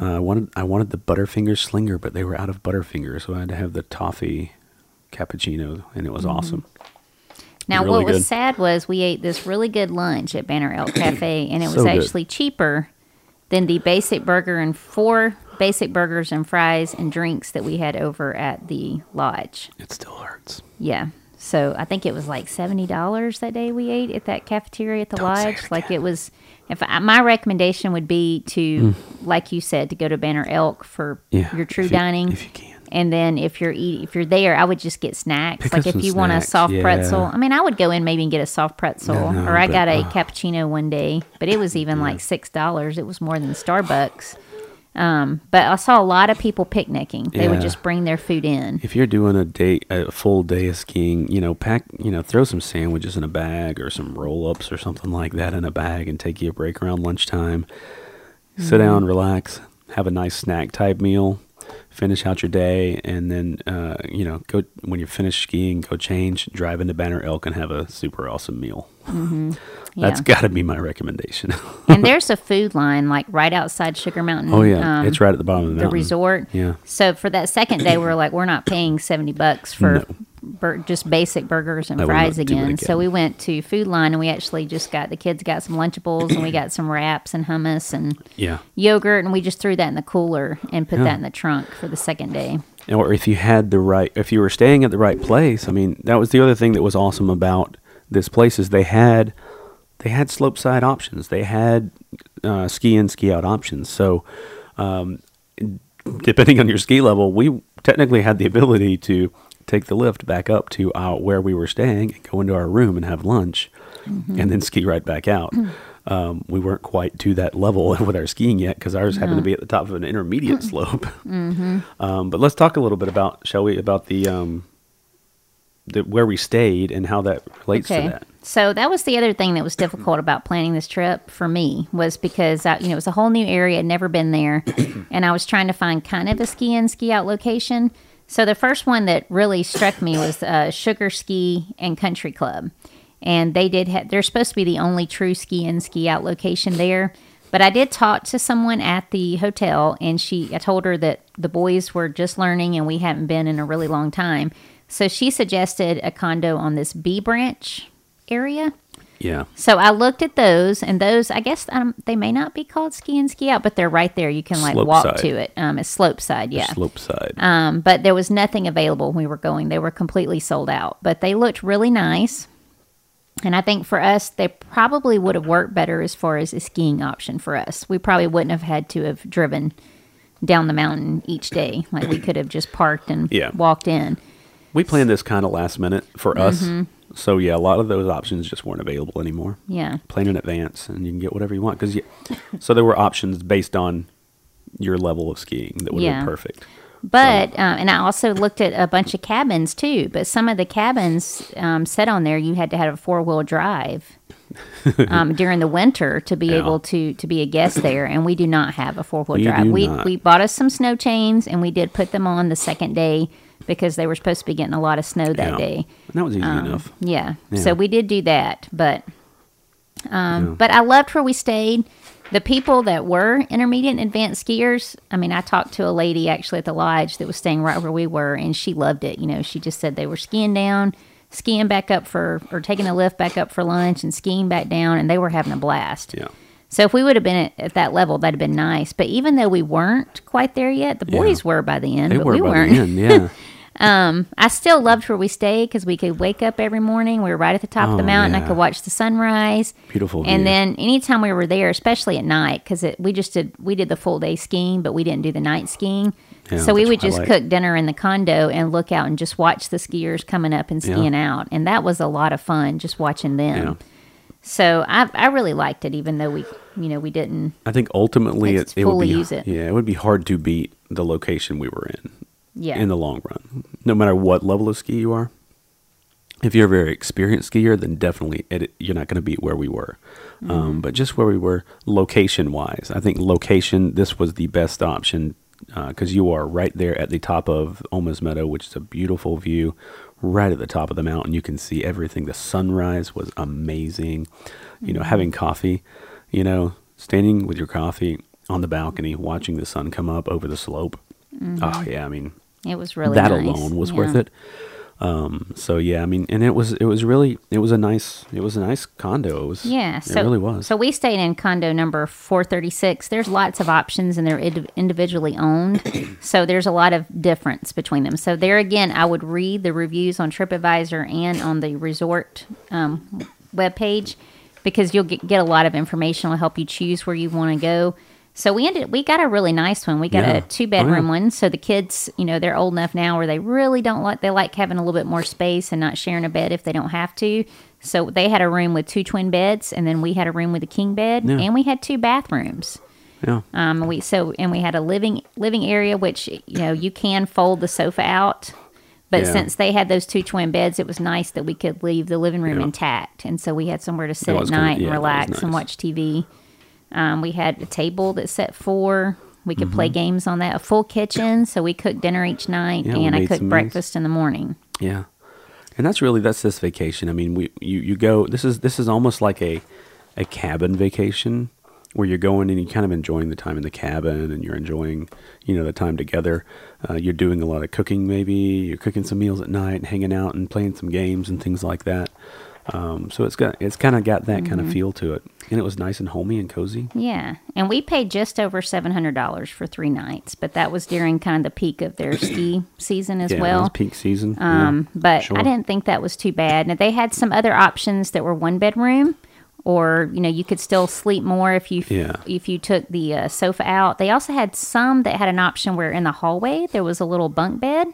Uh, I wanted I wanted the Butterfinger Slinger, but they were out of Butterfinger, so I had to have the toffee cappuccino, and it was awesome. Now, really what was sad was we ate this really good lunch at Banner Elk Cafe, and it was So good. actually cheaper than the basic burger and four basic burgers and fries and drinks that we had over at the lodge. It still hurts. Yeah. So I think it was like seventy dollars that day we ate at that cafeteria at the Don't lodge. it Like it was. If I, my recommendation would be to, Mm. like you said, to go to Banner Elk for Yeah, your true if you- dining. if you can. And then if you're eat, if you're there, I would just get snacks. Pick like if you want a snacks, soft pretzel. I mean, I would go in maybe and get a soft pretzel, No, no, or I but, got a uh, cappuccino one day, but it was even like six dollars. It was more than Starbucks. Um, but I saw a lot of people picnicking. They would just bring their food in. If you're doing a day, a full day of skiing, you know, pack, you know, throw some sandwiches in a bag or some roll ups or something like that in a bag and take you a break around lunchtime. Sit down, relax, have a nice snack type meal, finish out your day, and then, uh, you know, go when you're finished skiing, go change, drive into Banner Elk, and have a super awesome meal. That's Yeah. That's got to be my recommendation. and there's a Food Lion like right outside Sugar Mountain. oh yeah, um, it's right at the bottom of the the resort. Yeah. So for that second day, we are like, we're not paying seventy bucks for No. Bur- just basic burgers and I fries not do it again. again. So we went to Food Lion and we actually just got the kids got some Lunchables and we got some wraps and hummus and Yeah. yogurt and we just threw that in the cooler and put Yeah. that in the trunk for the second day. or if you had the right if you were staying at the right place i mean that was the other thing that was awesome about this place is they had they had slope side options they had uh, ski in ski out options so um, depending on your ski level, we technically had the ability to take the lift back up to our, where we were staying and go into our room and have lunch and then ski right back out. Um, we weren't quite to that level with our skiing yet because ours happened to be at the top of an intermediate slope. Um, but let's talk a little bit about, shall we, about the, um, the where we stayed and how that relates to that. So that was the other thing that was difficult about planning this trip for me was because I, you know it was a whole new area, I'd never been there, and I was trying to find kind of a ski in ski out location. So the first one that really struck me was uh, Sugar Ski and Country Club, and they did have they're supposed to be the only true ski in ski out location there. But I did talk to someone at the hotel, and she I told her that the boys were just learning, and we hadn't been in a really long time. So she suggested a condo on this B branch area. Yeah. So I looked at those, and those I guess um, they may not be called ski and ski out, but they're right there. You can like Slope walk side. to it. Um, it's slope side, yeah. Slope side. Um, but there was nothing available when we were going. They were completely sold out, but they looked really nice. And I think for us, they probably would have worked better as far as a skiing option for us. We probably wouldn't have had to have driven down the mountain each day. Like we could have just parked and Yeah. walked in. We planned this kind of last minute for us. Mm-hmm. So yeah, a lot of those options just weren't available anymore. Yeah. Plan in advance, and you can get whatever you want. Because so there were options based on your level of skiing that would Yeah. be perfect. But um, and I also looked at a bunch of cabins too. But some of the cabins um, said on there you had to have a four wheel drive um, during the winter to be Yeah. able to to be a guest there. And we do not have a four wheel drive. We not. we bought us some snow chains and we did put them on the second day because they were supposed to be getting a lot of snow that Yeah. day. And that was easy Um, enough. Yeah. Yeah. So we did do that, but um, Yeah. but I loved where we stayed. The people that were intermediate and advanced skiers, I mean, I talked to a lady actually at the lodge that was staying right where we were, and she loved it. You know, she just said they were skiing down, skiing back up for, or taking a lift back up for lunch and skiing back down, and they were having a blast. Yeah. So if we would have been at, at that level, that'd have been nice. But even though we weren't quite there yet, the Yeah. boys were by the end, They but were we by weren't. the end. Yeah. Um, I still loved where we stayed because we could wake up every morning. We were right at the top of the Oh, mountain. I could watch the sunrise. Beautiful And view. then anytime we were there, especially at night, because we just did we did the full day skiing, but we didn't do the night skiing. Yeah, so we would just twilight. cook dinner in the condo and look out and just watch the skiers coming up and Yeah. skiing out, and that was a lot of fun just watching them. Yeah. So I I really liked it, even though we you know we didn't. I think ultimately it, it would be use it. yeah it would be hard to beat the location we were in Yeah. in the long run, no matter what level of ski you are. If you're a very experienced skier, then definitely it, you're not going to be where we were. Mm-hmm. Um, but just where we were, location wise, I think location this was the best option because you are right there at the top of Oma's Meadow, which is a beautiful view. Right at the top of the mountain, you can see everything. The sunrise was amazing. You know, Mm-hmm. having coffee, you know, standing with your coffee on the balcony, watching the sun come up over the slope. Oh yeah, I mean, It was really that nice. alone was Yeah. worth it. Um, so yeah, I mean, and it was it was really it was a nice it was a nice condo. It was Yeah, it really was. So we stayed in condo number 436. There's lots of options and they're indi- individually owned. so there's a lot of difference between them. So there again, I would read the reviews on TripAdvisor and on the resort um, webpage because you'll get, get a lot of information. Will help you choose where you want to go. So we ended. We got a really nice one. We got Yeah. a two bedroom Oh, yeah. one. So the kids, you know, they're old enough now where they really don't like. They like having a little bit more space and not sharing a bed if they don't have to. So they had a room with two twin beds, and then we had a room with a king bed, Yeah. and we had two bathrooms. yeah, Um, we so and we had a living living area, which you know you can fold the sofa out. But since they had those two twin beds, it was nice that we could leave the living room intact, and so we had somewhere to sit at kinda- night yeah, and relax and watch TV. Um, we had a table that set four. We could play Mm-hmm. games on that. A full kitchen, so we cooked dinner each night, Yeah, and I cooked some meals. breakfast in the morning. yeah. And that's really that's this vacation. I mean, we you you go. This is this is almost like a a cabin vacation where you're going and you're kind of enjoying the time in the cabin and you're enjoying you know the time together. Uh, you're doing a lot of cooking. Maybe you're cooking some meals at night, and hanging out and playing some games and things like that. Um, so it's got it's kind of got that kind of Mm-hmm. feel to it, and it was nice and homey and cozy. Yeah, and we paid just over seven hundred dollars for three nights, but that was during kind of the peak of their ski season as yeah, well. was peak season. yeah, Um, but sure. I didn't think that was too bad. Now they had some other options that were one bedroom or you know you could still sleep more if you Yeah. if you took the uh, sofa out. They also had some that had an option where in the hallway there was a little bunk bed,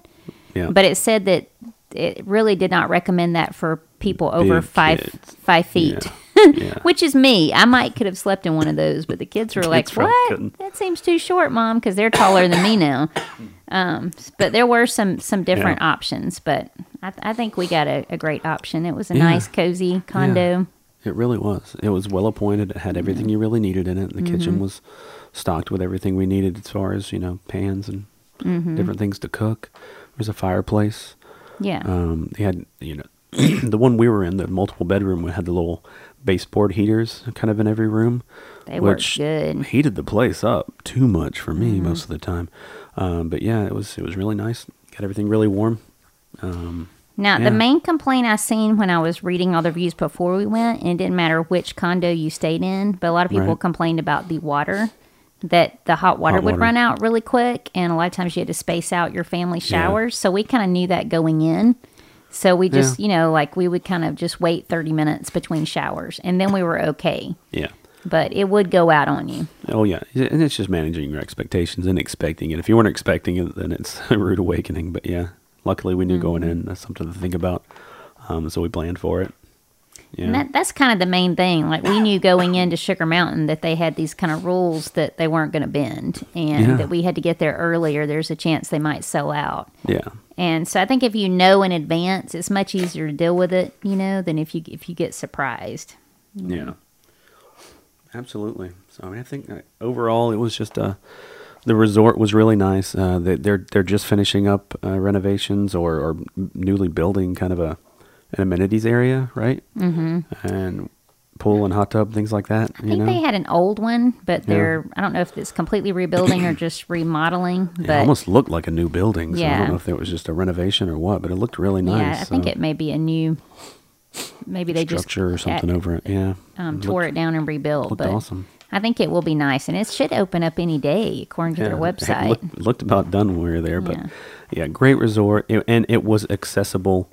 Yeah. but it said that it really did not recommend that for people over Big five kids. five feet. yeah. Which is me. I might could have slept in one of those, but the kids were like, Kids "What? couldn't. That seems too short, mom," because they're taller than me now. Um, but there were some some different Yeah. options, but I, I think we got a, a great option. It was a Yeah. nice, cozy condo. It really was. It was well appointed. It had everything you really needed in it. The Mm-hmm. kitchen was stocked with everything we needed as far as, you know, pans and Mm-hmm. different things to cook. There was a fireplace. Yeah, Um, they had, you know, the one we were in, the multiple bedroom, we had the little baseboard heaters kind of in every room. they worked which good. Mm-hmm. heated the place up too much for me most of the time. Um, but yeah, it was it was really nice. Got everything really warm. Um, Now, Yeah. the main complaint I seen when I was reading all the reviews before we went, and it didn't matter which condo you stayed in, but a lot of people Right. complained about the water, that the hot water Hot would water. run out really quick, and a lot of times you had to space out your family Yeah. showers. So we kind of knew that going in. So we just, Yeah. you know, like we would kind of just wait 30 minutes between showers, and then we were okay. yeah. But it would go out on you. Oh yeah, and it's just managing your expectations and expecting it. If you weren't expecting it, then it's a rude awakening. But yeah, luckily we knew going Mm-hmm. in. That's something to think about. Um, so we planned for it. Yeah. And that, that's kind of the main thing. Like we knew going into Sugar Mountain that they had these kind of rules that they weren't going to bend, and Yeah. that we had to get there earlier. There's a chance they might sell out. yeah. And so I think if you know in advance, it's much easier to deal with it, you know, than if you if you get surprised. Yeah. Absolutely. So I mean, I think overall it was just uh, the resort was really nice. Uh, they, they're they're just finishing up uh, renovations or, or newly building kind of a an amenities area, right? Mm-hmm. And pool and hot tub, things like that. I think know, they had an old one, but they're I don't know if it's completely rebuilding or just remodeling. it almost looked like a new building. So I don't know if it was just a renovation or what, but it looked really nice. yeah, I think it may be a new. Maybe they just structure or something over it. Yeah, um, It tore looked- it down and rebuilt. Looked but awesome. I think it will be nice, and it should open up any day according to their it website. looked, it looked about done when we were there, but Yeah. yeah, great resort, It- and it was accessible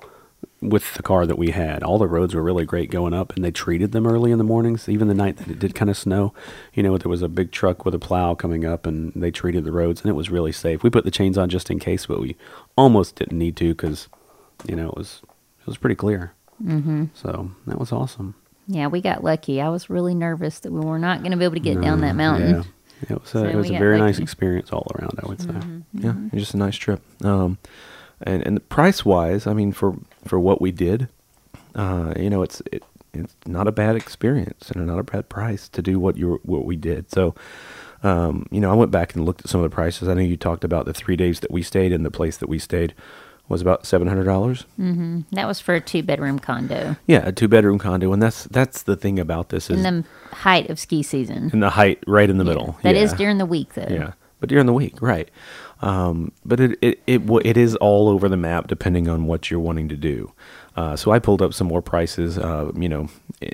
with the car that we had. All the roads were really great going up, and they treated them early in the mornings. Even the night that it did kind of snow, you know, there was a big truck with a plow coming up, and they treated the roads, and it was really safe. We put the chains on just in case, but we almost didn't need to because, you know, it was it was pretty clear. Mm-hmm. So that was awesome. Yeah, we got lucky. I was really nervous that we were not going to be able to get down that mountain. Yeah. It was a, So it was a got very nice experience all around. I would say. Yeah, it's just a nice trip. Um, and and the price wise, I mean, for for what we did, uh, you know, it's it, it's not a bad experience and not a bad price to do what you what we did. So, um, you know, I went back and looked at some of the prices. I know you talked about the three days that we stayed in the place that we stayed was about seven hundred dollars. That was for a two bedroom condo Yeah, a two bedroom condo, and that's that's the thing about this is in the height of ski season. in the height right in the middle. That is Yeah. during the week, though. Yeah, but during the week, right? Um, but it it it it is all over the map depending on what you're wanting to do. Uh, so I pulled up some more prices, uh, you know,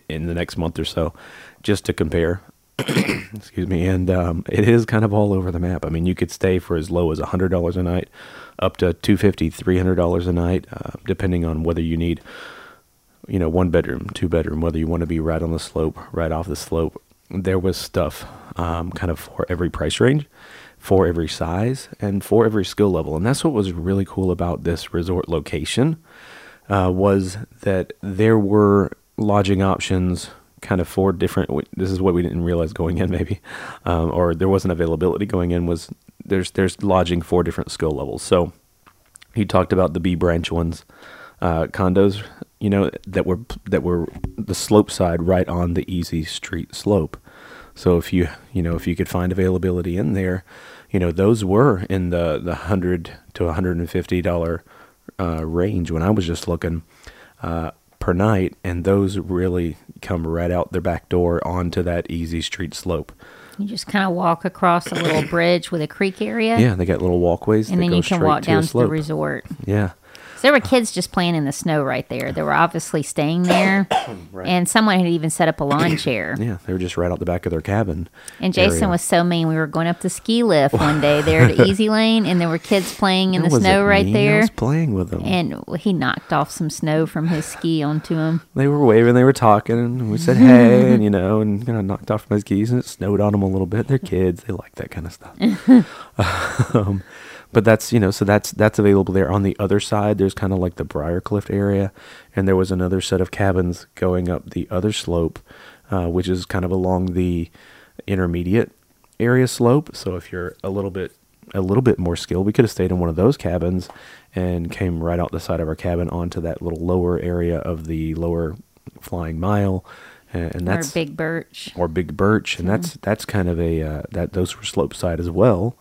in the next month or so, just to compare. Excuse me, and um, it is kind of all over the map. I mean, you could stay for as low as hundred dollars a night, up to $250, 300 dollars a night, uh, depending on whether you need you know, one bedroom, two bedroom, whether you want to be right on the slope, right off the slope. There was stuff um, kind of for every price range, for every size, and for every skill level. And that's what was really cool about this resort location uh, was that there were lodging options kind of for different this is what we didn't realize going in maybe um, or there wasn't availability going in was there's there's lodging for different skill levels so he talked about the B branch ones, uh, condos, you know, that were that were the slope side right on the easy street slope. So if you you know if you could find availability in there, you know those were in the the hundred to hundred and fifty dollar uh, range when I was just looking uh, per night, and those really come right out their back door onto that easy street slope. You just kind of walk across a little bridge with a creek area. Yeah, they got little walkways And then you can walk down a to the resort. Yeah. There were kids just playing in the snow right there. They were obviously staying there, and someone had even set up a lawn chair. Yeah, they were just right out the back of their cabin. And Jason area. was so mean. We were going up the ski lift one day there to Easy Lane, and there were kids playing in That the snow right me. I there. was playing with them. And he knocked off some snow from his ski onto him. they were waving, they were talking, and we said hey, and you know, and kind of knocked off my skis, and it snowed on them a little bit. They're kids; they like that kind of stuff. um, but that's you know, so that's that's available there. On the other side, there's kind of like the Briarcliff area, and there was another set of cabins going up the other slope, uh, which is kind of along the intermediate area slope. So if you're a little bit a little bit more skilled, we could have stayed in one of those cabins and came right out the side of our cabin onto that little lower area of the lower flying mile, and, that's or Big Birch. or big birch, and that's that's kind of a uh, that those were slope side as well.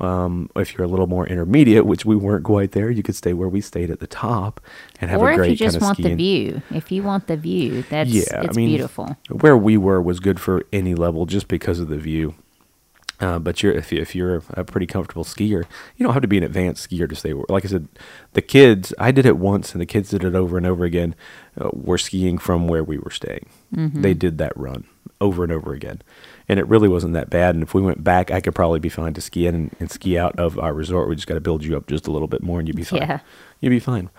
Um, if you're a little more intermediate, which we weren't quite there, you could stay where we stayed at the top and have Or a great. Or if you just want skiing. the view. If you want the view, that's Yeah, it's I mean, beautiful. Where we were was good for any level just because of the view. Uh, but you're if, you, if you're a pretty comfortable skier, you don't have to be an advanced skier to stay. Like I said, the kids, I did it once, and the kids did it over and over again. Uh, were skiing from where we were staying. They did that run over and over again, and it really wasn't that bad. And if we went back, I could probably be fine to ski in and, and ski out of our resort. We just got to build you up just a little bit more, and you'd be fine. Yeah. You'd be fine.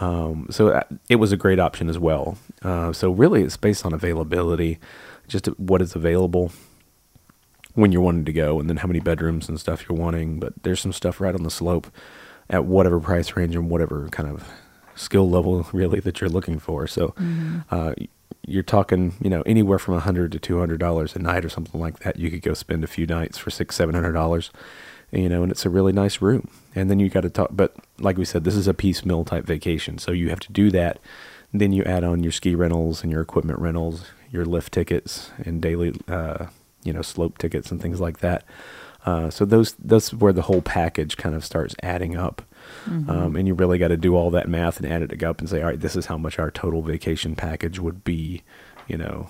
Um, so uh, it was a great option as well. Uh, so really, it's based on availability, just what is available when you're wanting to go, and then how many bedrooms and stuff you're wanting. But there's some stuff right on the slope at whatever price range and whatever kind of skill level really that you're looking for. So uh, y- you're talking, you know, anywhere from a hundred to two hundred dollars a night or something like that. You could go spend a few nights for six, seven hundred dollars, you know, and it's a really nice room. And then you got to talk, but like we said, this is a piecemeal type vacation, so you have to do that. Then you add on your ski rentals and your equipment rentals, your lift tickets and daily, uh, you know, slope tickets and things like that. Uh, so those that's where the whole package kind of starts adding up, um, and you really got to do all that math and add it up and say, all right, this is how much our total vacation package would be, you know,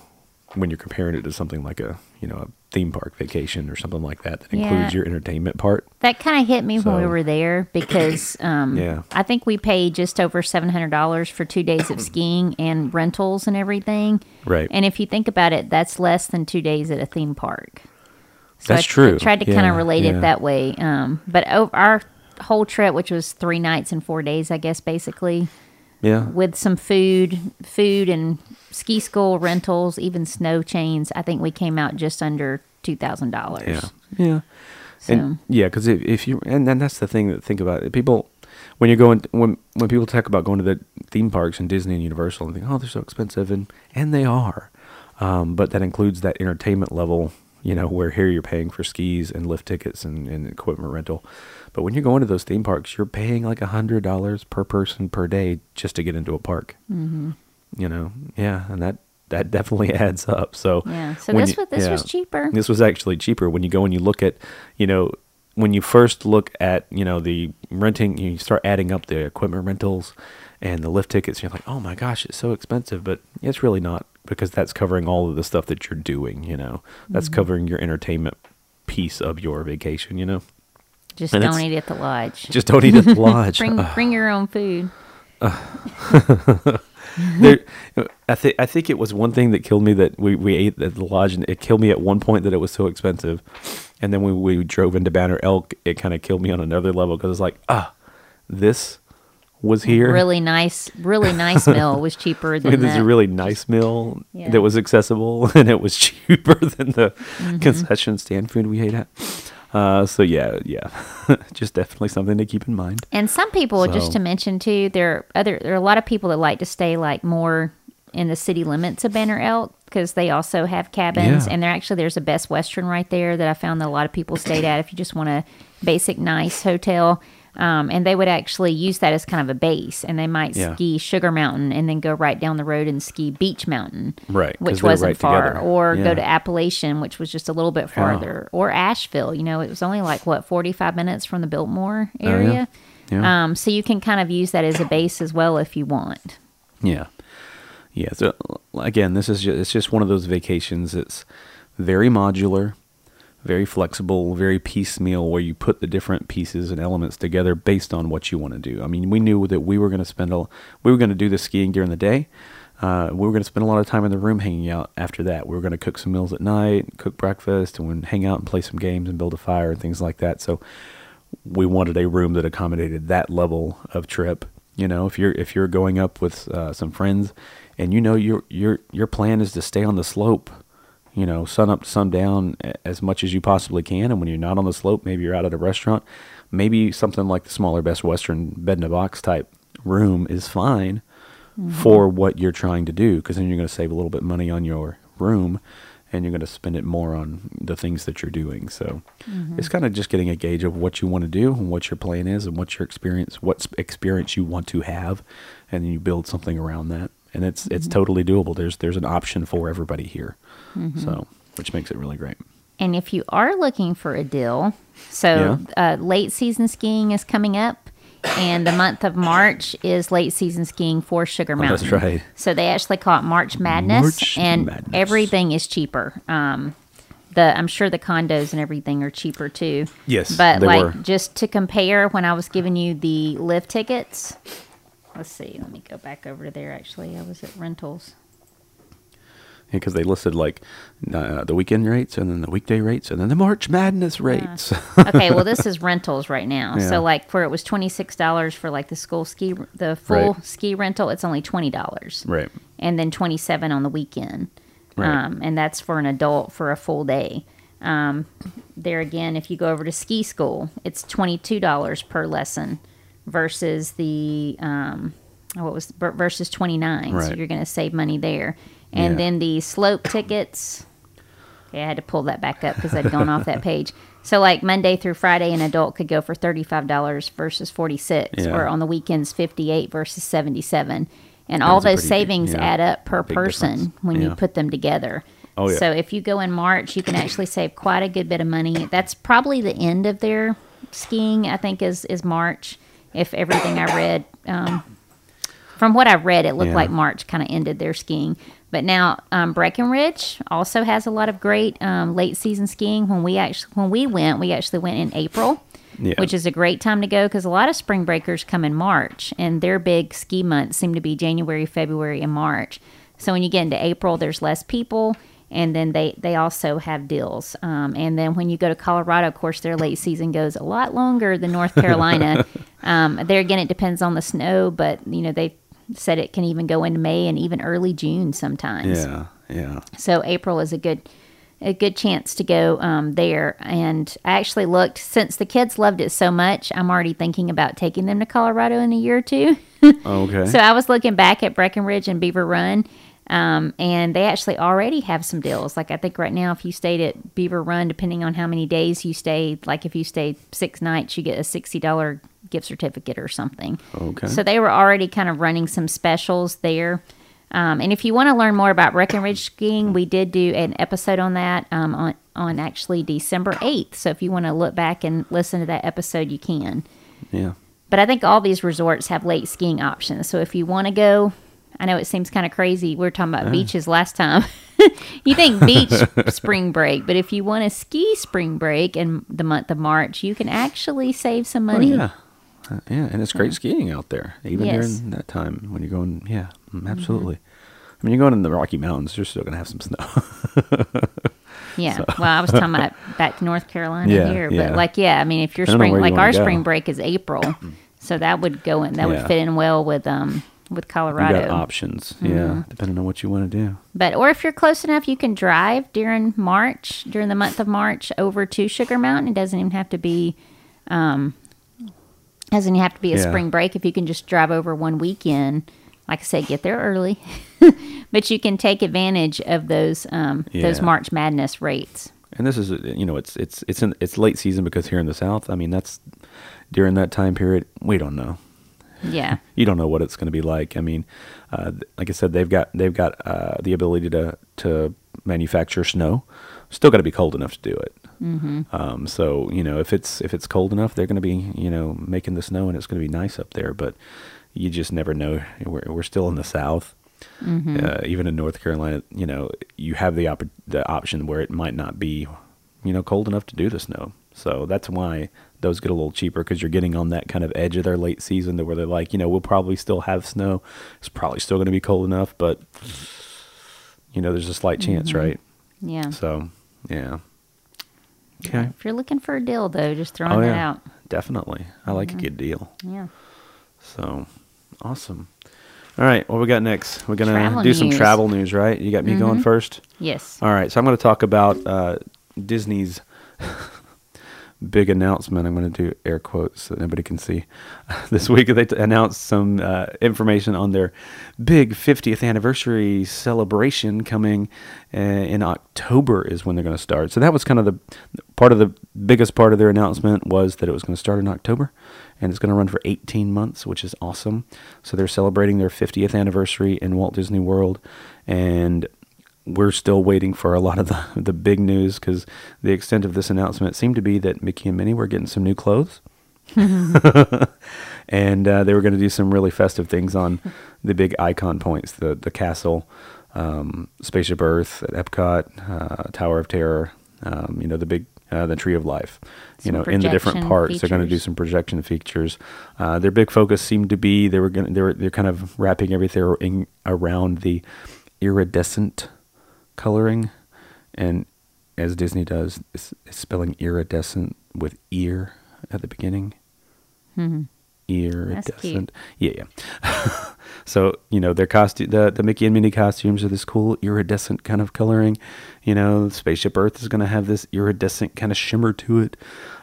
when you're comparing it to something like a you know a theme park vacation or something like that that includes your entertainment part. That kind of hit me when we were there because um, Yeah. I think we paid just over seven hundred dollars for two days of skiing and rentals and everything. Right. And if you think about it, that's less than two days at a theme park. So That's I, true. I tried to kind of relate yeah. it that way. Um, but our whole trip, which was three nights and four days, I guess, basically, Yeah. with some food, food and ski school rentals, even snow chains, I think we came out just under two thousand dollars. Yeah. Yeah. So And yeah, because if, if you and then that's the thing that think about it. People when you're going when when people talk about going to the theme parks and Disney and Universal and think, oh, they're so expensive, and and they are, um, but that includes that entertainment level. You know, where here you're paying for skis and lift tickets and, and equipment rental, but when you're going to those theme parks, you're paying like a hundred dollars per person per day just to get into a park. Mm-hmm. You know, yeah, and that that definitely adds up. So Yeah, so this was- this was cheaper. This was actually cheaper when you go and you look at, you know, when you first look at, you know, the renting, you start adding up the equipment rentals and the lift tickets. You're like, oh my gosh, it's so expensive, but it's really not because that's covering all of the stuff that you're doing. You know, that's Mm-hmm. covering your entertainment piece of your vacation. You know, just and don't eat at the lodge. just don't eat at the lodge. bring bring your own food. there, I think I think it was one thing that killed me that we, we ate at the lodge, and it killed me at one point that it was so expensive, and then when we drove into Banner Elk, it kind of killed me on another level because it's like ah, this was here. Really nice, really nice meal was cheaper I than mean, this that. a really nice meal Yeah. that was accessible, and it was cheaper than the Mm-hmm. concession stand food we ate at. Uh, so yeah, yeah, just definitely something to keep in mind. And some people, just to mention too, there are other there are a lot of people that like to stay like more in the city limits of Banner Elk because they also have cabins, Yeah. and there actually there's a Best Western right there that I found that a lot of people stayed at if you just want a basic nice hotel. Um, and they would actually use that as kind of a base, and they might Yeah. ski Sugar Mountain and then go right down the road and ski Beech Mountain, right? Which wasn't right far, together. or Yeah. go to Appalachian, which was just a little bit farther, or Asheville. You know, it was only like what forty five minutes from the Biltmore Oh, area. Yeah. Um, so you can kind of use that as a base as well if you want. Yeah, yeah. So again, this is just, it's just one of those vacations. It's very modular, very flexible, very piecemeal, where you put the different pieces and elements together based on what you want to do. I mean, we knew that we were going to spend a, we were going to do the skiing during the day. Uh, we were going to spend a lot of time in the room hanging out after that. We were going to cook some meals at night, cook breakfast, and hang out and play some games and build a fire and things like that. So we wanted a room that accommodated that level of trip. You know, if you're if you're going up with uh, some friends, and you know your your your plan is to stay on the slope you know, sun up to sundown as much as you possibly can. And when you're not on the slope, maybe you're out at a restaurant, maybe something like the smaller Best Western bed in a box type room is fine mm-hmm. for what you're trying to do because then you're going to save a little bit money on your room and you're going to spend it more on the things that you're doing. So mm-hmm. it's kind of just getting a gauge of what you want to do and what your plan is and what your experience, what experience you want to have, and then you build something around that. And it's mm-hmm. it's totally doable. There's there's an option for everybody here. Mm-hmm. So, which makes it really great. And if you are looking for a deal, so yeah. uh, late season skiing is coming up, and the month of March is late season skiing for Sugar Mountain. Oh, that's right. So they actually call it March Madness, March and Madness. everything is cheaper. Um, the I'm sure the condos and everything are cheaper too. Yes, but like were. just to compare, when I was giving you the live tickets, let's see. Let me go back over there. Actually, I was at rentals Yeah, because they listed like uh, the weekend rates and then the weekday rates and then the March Madness rates. Yeah. okay, well this is rentals right now. Yeah. So like for it was twenty six dollars for like the school ski the full right. ski rental. It's only twenty dollars. Right. And then twenty seven on the weekend. Right. Um, and that's for an adult for a full day. Um, there again, if you go over to ski school, it's twenty two dollars per lesson versus the um, what was versus twenty nine. Right. So you're going to save money there and yeah. then the slope tickets. Okay, I had to pull that back up because I'd gone off that page. So like Monday through Friday, an adult could go for thirty five dollars versus forty six, yeah. or on the weekends fifty eight versus seventy seven. And all those savings yeah, add up per person difference. when you put them together. Oh, yeah. So if you go in March, you can actually save quite a good bit of money. That's probably the end of their skiing. I think is is March. If everything I read, um, from what I read, it looked like March kind of ended their skiing. But now um, Breckenridge also has a lot of great um, late season skiing. When we actually when we went, we actually went in April, yeah. which is a great time to go because a lot of spring breakers come in March, and their big ski months seem to be January, February, and March. So when you get into April, there's less people, and then they they also have deals. Um, and then when you go to Colorado, of course, their late season goes a lot longer than North Carolina. um, there again, it depends on the snow, but you know they said it can even go into May and even early June sometimes. Yeah, yeah. So April is a good a good chance to go um, there. And I actually looked since the kids loved it so much. I'm already thinking about taking them to Colorado in a year or two. okay. So I was looking back at Breckenridge and Beaver Run. Um, and they actually already have some deals. Like I think right now, if you stayed at Beaver Run, depending on how many days you stayed, like if you stayed six nights, you get a sixty dollar gift certificate or something. Okay. So they were already kind of running some specials there. Um, and if you want to learn more about Breckenridge skiing, we did do an episode on that um, on on actually December eighth. So if you want to look back and listen to that episode, you can. Yeah. But I think all these resorts have late skiing options. So if you want to go, I know it seems kind of crazy. We were talking about uh. beaches last time. you think beach spring break, but if you want to ski spring break in the month of March, you can actually save some oh, money. Oh, yeah. Uh, yeah, and it's great skiing out there, even yes. during that time when you're going. Yeah, mm, absolutely. Mm-hmm. I mean, you're going in the Rocky Mountains. You're still going to have some snow. yeah. So. Well, I was talking about back to North Carolina yeah, here, but yeah. like, yeah, I mean, if your spring, like our spring break is April, so that would go in. That would fit in well with um with Colorado. You got options, mm-hmm. yeah, depending on what you want to do. But or if you're close enough, you can drive during March, during the month of March, over to Sugar Mountain. It doesn't even have to be. Um, doesn't have to be a Yeah. spring break if you can just drive over one weekend. Like I said, get there early, but you can take advantage of those um, those March Madness rates. And this is, uh, you know, it's it's it's in it's late season because here in the South, I mean, that's during that time period. We don't know. Yeah, You don't know what it's going to be like. I mean, uh, like I said, they've got they've got uh, the ability to to manufacture snow. Still got to be cold enough to do it. Mm-hmm. Um, so you know, if it's if it's cold enough, they're going to be you know making the snow, and it's going to be nice up there. But you just never know. We're we're still in the South. Uh, even in North Carolina, you know, you have the op- the option where it might not be you know cold enough to do the snow. So that's why those get a little cheaper because you're getting on that kind of edge of their late season to where they're like, you know, we'll probably still have snow. It's probably still going to be cold enough, but you know, there's a slight chance, Mm-hmm. right? Yeah. So, yeah. Okay. If you're looking for a deal, though, just throwing Oh that out. definitely. I like a good deal. Yeah. So, awesome. All right, what we got next? We're gonna Travel do some travel news, right? You got me going first. Yes. All right, so I'm going to talk about uh, Disney's big announcement. I'm going to do air quotes so nobody can see. this week they t- announced some uh, information on their big 50th anniversary celebration coming uh, in October is when they're going to start. So that was kind of the part of the biggest part of their announcement was that it was going to start in October and it's going to run for 18 months, which is awesome. So they're celebrating their 50th anniversary in Walt Disney World and we're still waiting for a lot of the, the big news because the extent of this announcement seemed to be that Mickey and Minnie were getting some new clothes. and uh, they were going to do some really festive things on the big icon points the, the castle, um, Spaceship Earth at Epcot, uh, Tower of Terror, um, you know, the big. Uh, the Tree of Life, you know, in the different parts, they're going to do some projection features. Uh, their big focus seemed to be they were going, they were they're kind of wrapping everything around the iridescent coloring, and as Disney does, it's, it's spelling iridescent with ear at the beginning. Iridescent. Yeah, yeah. so you know their costume, the the Mickey and Minnie costumes are this cool iridescent kind of coloring. You know, Spaceship Earth is going to have this iridescent kind of shimmer to it.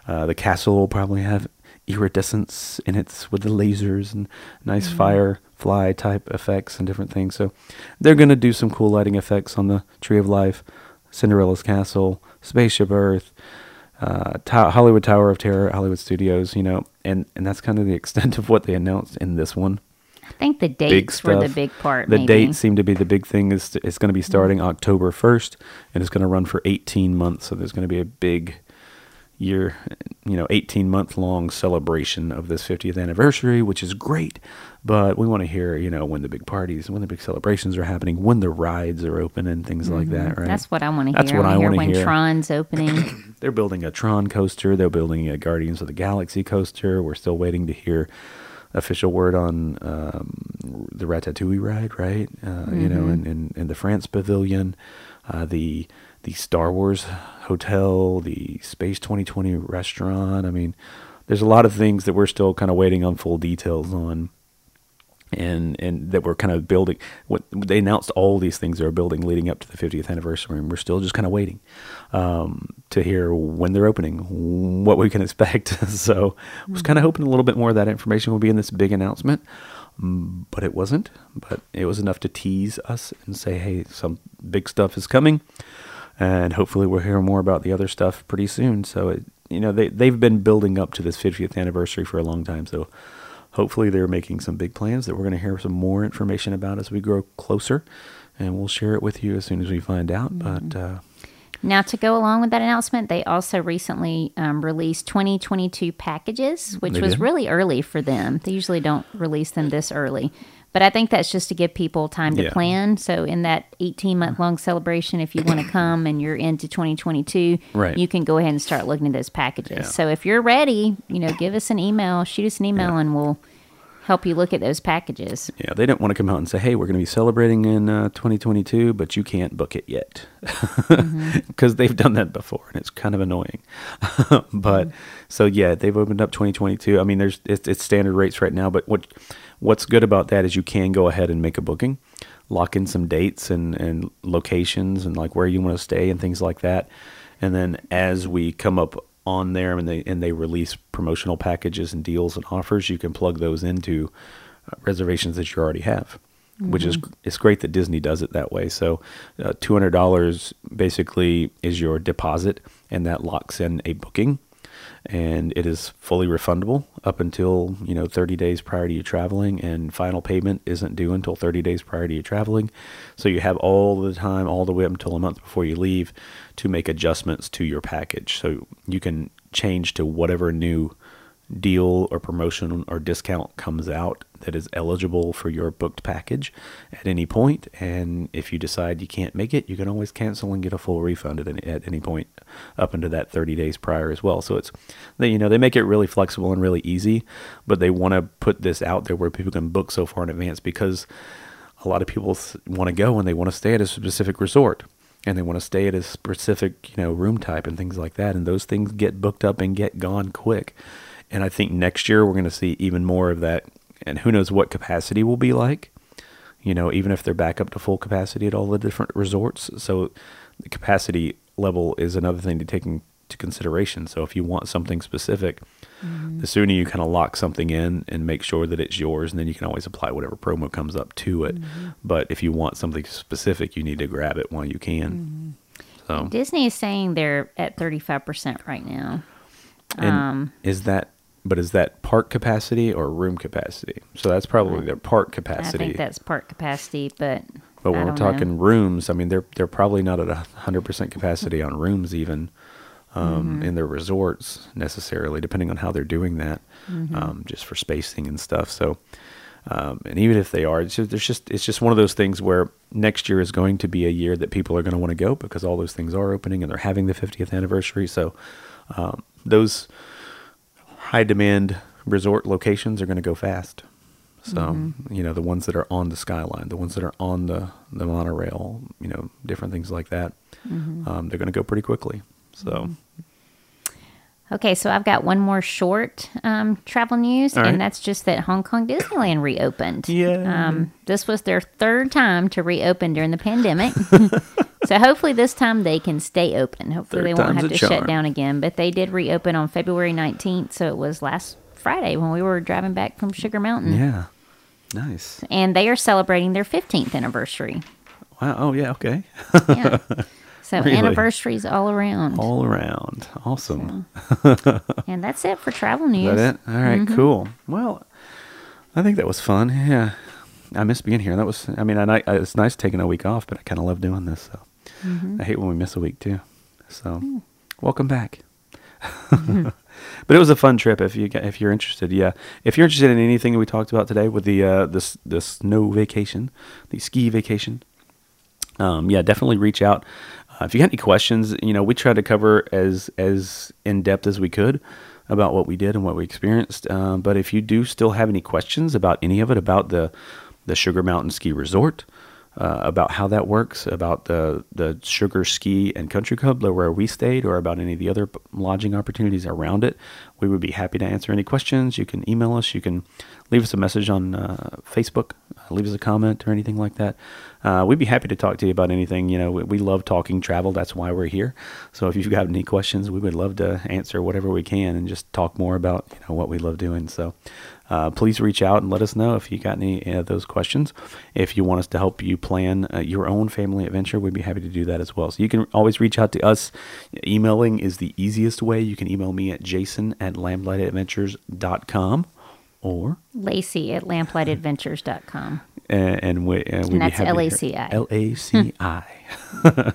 Uh, the castle will probably have iridescence in it with the lasers and nice firefly type effects and different things. So they're going to do some cool lighting effects on the Tree of Life, Cinderella's Castle, Spaceship Earth, uh, to- Hollywood Tower of Terror, Hollywood Studios, you know, and, and that's kind of the extent of what they announced in this one. I think the dates were the big part. The maybe. dates seem to be the big thing. Is it's going to be starting October first, and it's going to run for 18 months. So there's going to be a big year, you know, 18 month long celebration of this 50th anniversary, which is great. But we want to hear, you know, when the big parties, when the big celebrations are happening, when the rides are open, and things like that. Right? Mm-hmm. That's what I want to hear. That's what I wanna wanna hear when hear. Tron's opening. They're building a Tron coaster. They're building a Guardians of the Galaxy coaster. We're still waiting to hear official word on um, the Ratatouille ride, right? Uh, You know, in, in, in the France Pavilion, uh, the the Star Wars hotel, the Space 2020 restaurant. I mean, there's a lot of things that we're still kind of waiting on full details on and and that we're kind of building. What they announced all these things they're building leading up to the 50th anniversary, and we're still just kind of waiting um, to hear when they're opening, what we can expect. so I was kind of hoping a little bit more of that information would be in this big announcement, but it wasn't. But it was enough to tease us and say, hey, some big stuff is coming, and hopefully we'll hear more about the other stuff pretty soon. So it, you know they they've been building up to this 50th anniversary for a long time, so hopefully they're making some big plans that we're going to hear some more information about as we grow closer and we'll share it with you as soon as we find out but uh, Now, to go along with that announcement, they also recently um, released 2022 packages, which They was did? really early for them. They usually don't release them this early. But I think that's just to give people time to Yeah. plan. So, in that 18 month long celebration, if you want to come and you're into 2022, Right. you can go ahead and start looking at those packages. Yeah. So, if you're ready, you know, give us an email, shoot us an email, Yeah. and we'll help you look at those packages. yeah they don't want to come out and say hey we're going to be celebrating in uh, 2022 but you can't book it yet because they've done that before and it's kind of annoying but so yeah they've opened up 2022 i mean there's it's, it's standard rates right now but what what's good about that is you can go ahead and make a booking lock in some dates and and locations and like where you want to stay and things like that. And then as we come up on there and they and they release promotional packages and deals and offers you can plug those into uh, reservations that you already have which is it's great that Disney does it that way. So, uh, two hundred dollars basically is your deposit, and that locks in a booking, and it is fully refundable up until you know thirty days prior to you traveling, and final payment isn't due until thirty days prior to you traveling. So you have all the time, all the way up until a month before you leave, to make adjustments to your package. So you can change to whatever new deal or promotion or discount comes out that is eligible for your booked package at any point. And if you decide you can't make it, you can always cancel and get a full refund at any, at any point up into that 30 days prior as well. So it's, they, you know, they make it really flexible and really easy, but they want to put this out there where people can book so far in advance because a lot of people want to go and they want to stay at a specific resort and they want to stay at a specific, you know, room type and things like that. And those things get booked up and get gone quick. And I think next year we're going to see even more of that. And who knows what capacity will be like, you know, even if they're back up to full capacity at all the different resorts. So the capacity level is another thing to take into consideration. So if you want something specific, mm-hmm. the sooner you kind of lock something in and make sure that it's yours, and then you can always apply whatever promo comes up to it. Mm-hmm. But if you want something specific, you need to grab it while you can. Mm-hmm. So Disney is saying they're at 35% right now. And um, is that but is that park capacity or room capacity? So that's probably their park capacity. I think that's park capacity, but but when we're talking know. rooms, I mean they're they're probably not at hundred percent capacity on rooms even um, mm-hmm. in their resorts necessarily, depending on how they're doing that, mm-hmm. um, just for spacing and stuff. So. Um, and even if they are, it's just, there's just it's just one of those things where next year is going to be a year that people are going to want to go because all those things are opening and they're having the 50th anniversary. So um, those high demand resort locations are going to go fast. So, mm-hmm. you know, the ones that are on the skyline, the ones that are on the, the monorail, you know, different things like that, mm-hmm. um, they're going to go pretty quickly. So, mm-hmm. Okay, so I've got one more short um, travel news, right. and that's just that Hong Kong Disneyland reopened. Yeah. Um, this was their third time to reopen during the pandemic. so hopefully this time they can stay open. Hopefully third they won't have to charm. shut down again. But they did reopen on February 19th, so it was last Friday when we were driving back from Sugar Mountain. Yeah. Nice. And they are celebrating their 15th anniversary. Wow. Oh, yeah. Okay. yeah. So really? anniversaries all around. All around. Awesome. So, and that's it for travel news. Is that it? All right, mm-hmm. cool. Well, I think that was fun. Yeah. I miss being here. That was, I mean, I, I it's nice taking a week off, but I kind of love doing this. So mm-hmm. I hate when we miss a week too. So mm. welcome back. Mm-hmm. but it was a fun trip. If you if you're interested, yeah. If you're interested in anything we talked about today with the uh, this this snow vacation, the ski vacation, um, yeah, definitely reach out. Uh, if you got any questions, you know, we tried to cover as as in depth as we could about what we did and what we experienced. Uh, but if you do still have any questions about any of it, about the the Sugar Mountain Ski Resort, uh, about how that works, about the the Sugar Ski and Country Club where we stayed, or about any of the other lodging opportunities around it, we would be happy to answer any questions. You can email us. You can leave us a message on uh, Facebook, leave us a comment or anything like that. Uh, we'd be happy to talk to you about anything. You know, we, we, love talking travel. That's why we're here. So if you've got any questions, we would love to answer whatever we can and just talk more about you know what we love doing. So uh, please reach out and let us know if you got any of those questions. If you want us to help you plan uh, your own family adventure, we'd be happy to do that as well. So you can always reach out to us. Emailing is the easiest way. You can email me at jason at lamplightadventures.com or Laci at lamplightadventures.com. And, and, we, and, and that's L A C I. L A C I.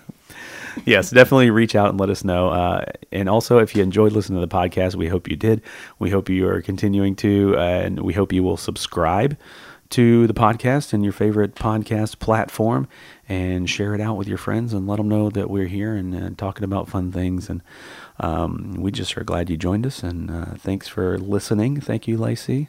yes, definitely reach out and let us know. Uh, and also, if you enjoyed listening to the podcast, we hope you did. We hope you are continuing to, uh, and we hope you will subscribe to the podcast and your favorite podcast platform and share it out with your friends and let them know that we're here and uh, talking about fun things. And um, we just are glad you joined us. And uh, thanks for listening. Thank you, Laci.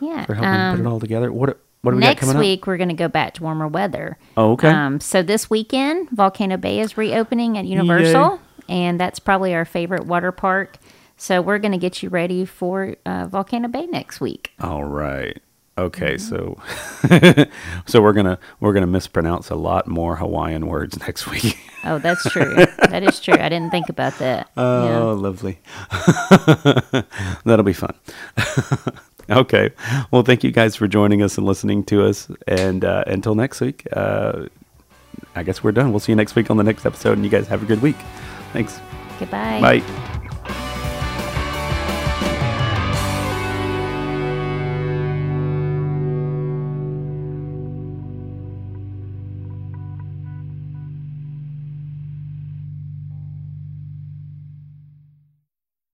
Yeah. For helping um, put it all together. What what do we Next got coming up? This week, up? we're going to go back to warmer weather. Oh, okay. Um, so this weekend, Volcano Bay is reopening at Universal, Yay. and that's probably our favorite water park. So we're going to get you ready for uh, Volcano Bay next week. All right. Okay, mm-hmm. so so we're gonna we're gonna mispronounce a lot more Hawaiian words next week. oh, that's true. that is true. I didn't think about that. Oh, yeah. lovely. That'll be fun. Okay. Well, thank you guys for joining us and listening to us. And uh, until next week, uh, I guess we're done. We'll see you next week on the next episode, and you guys have a good week. Thanks. Goodbye. Bye.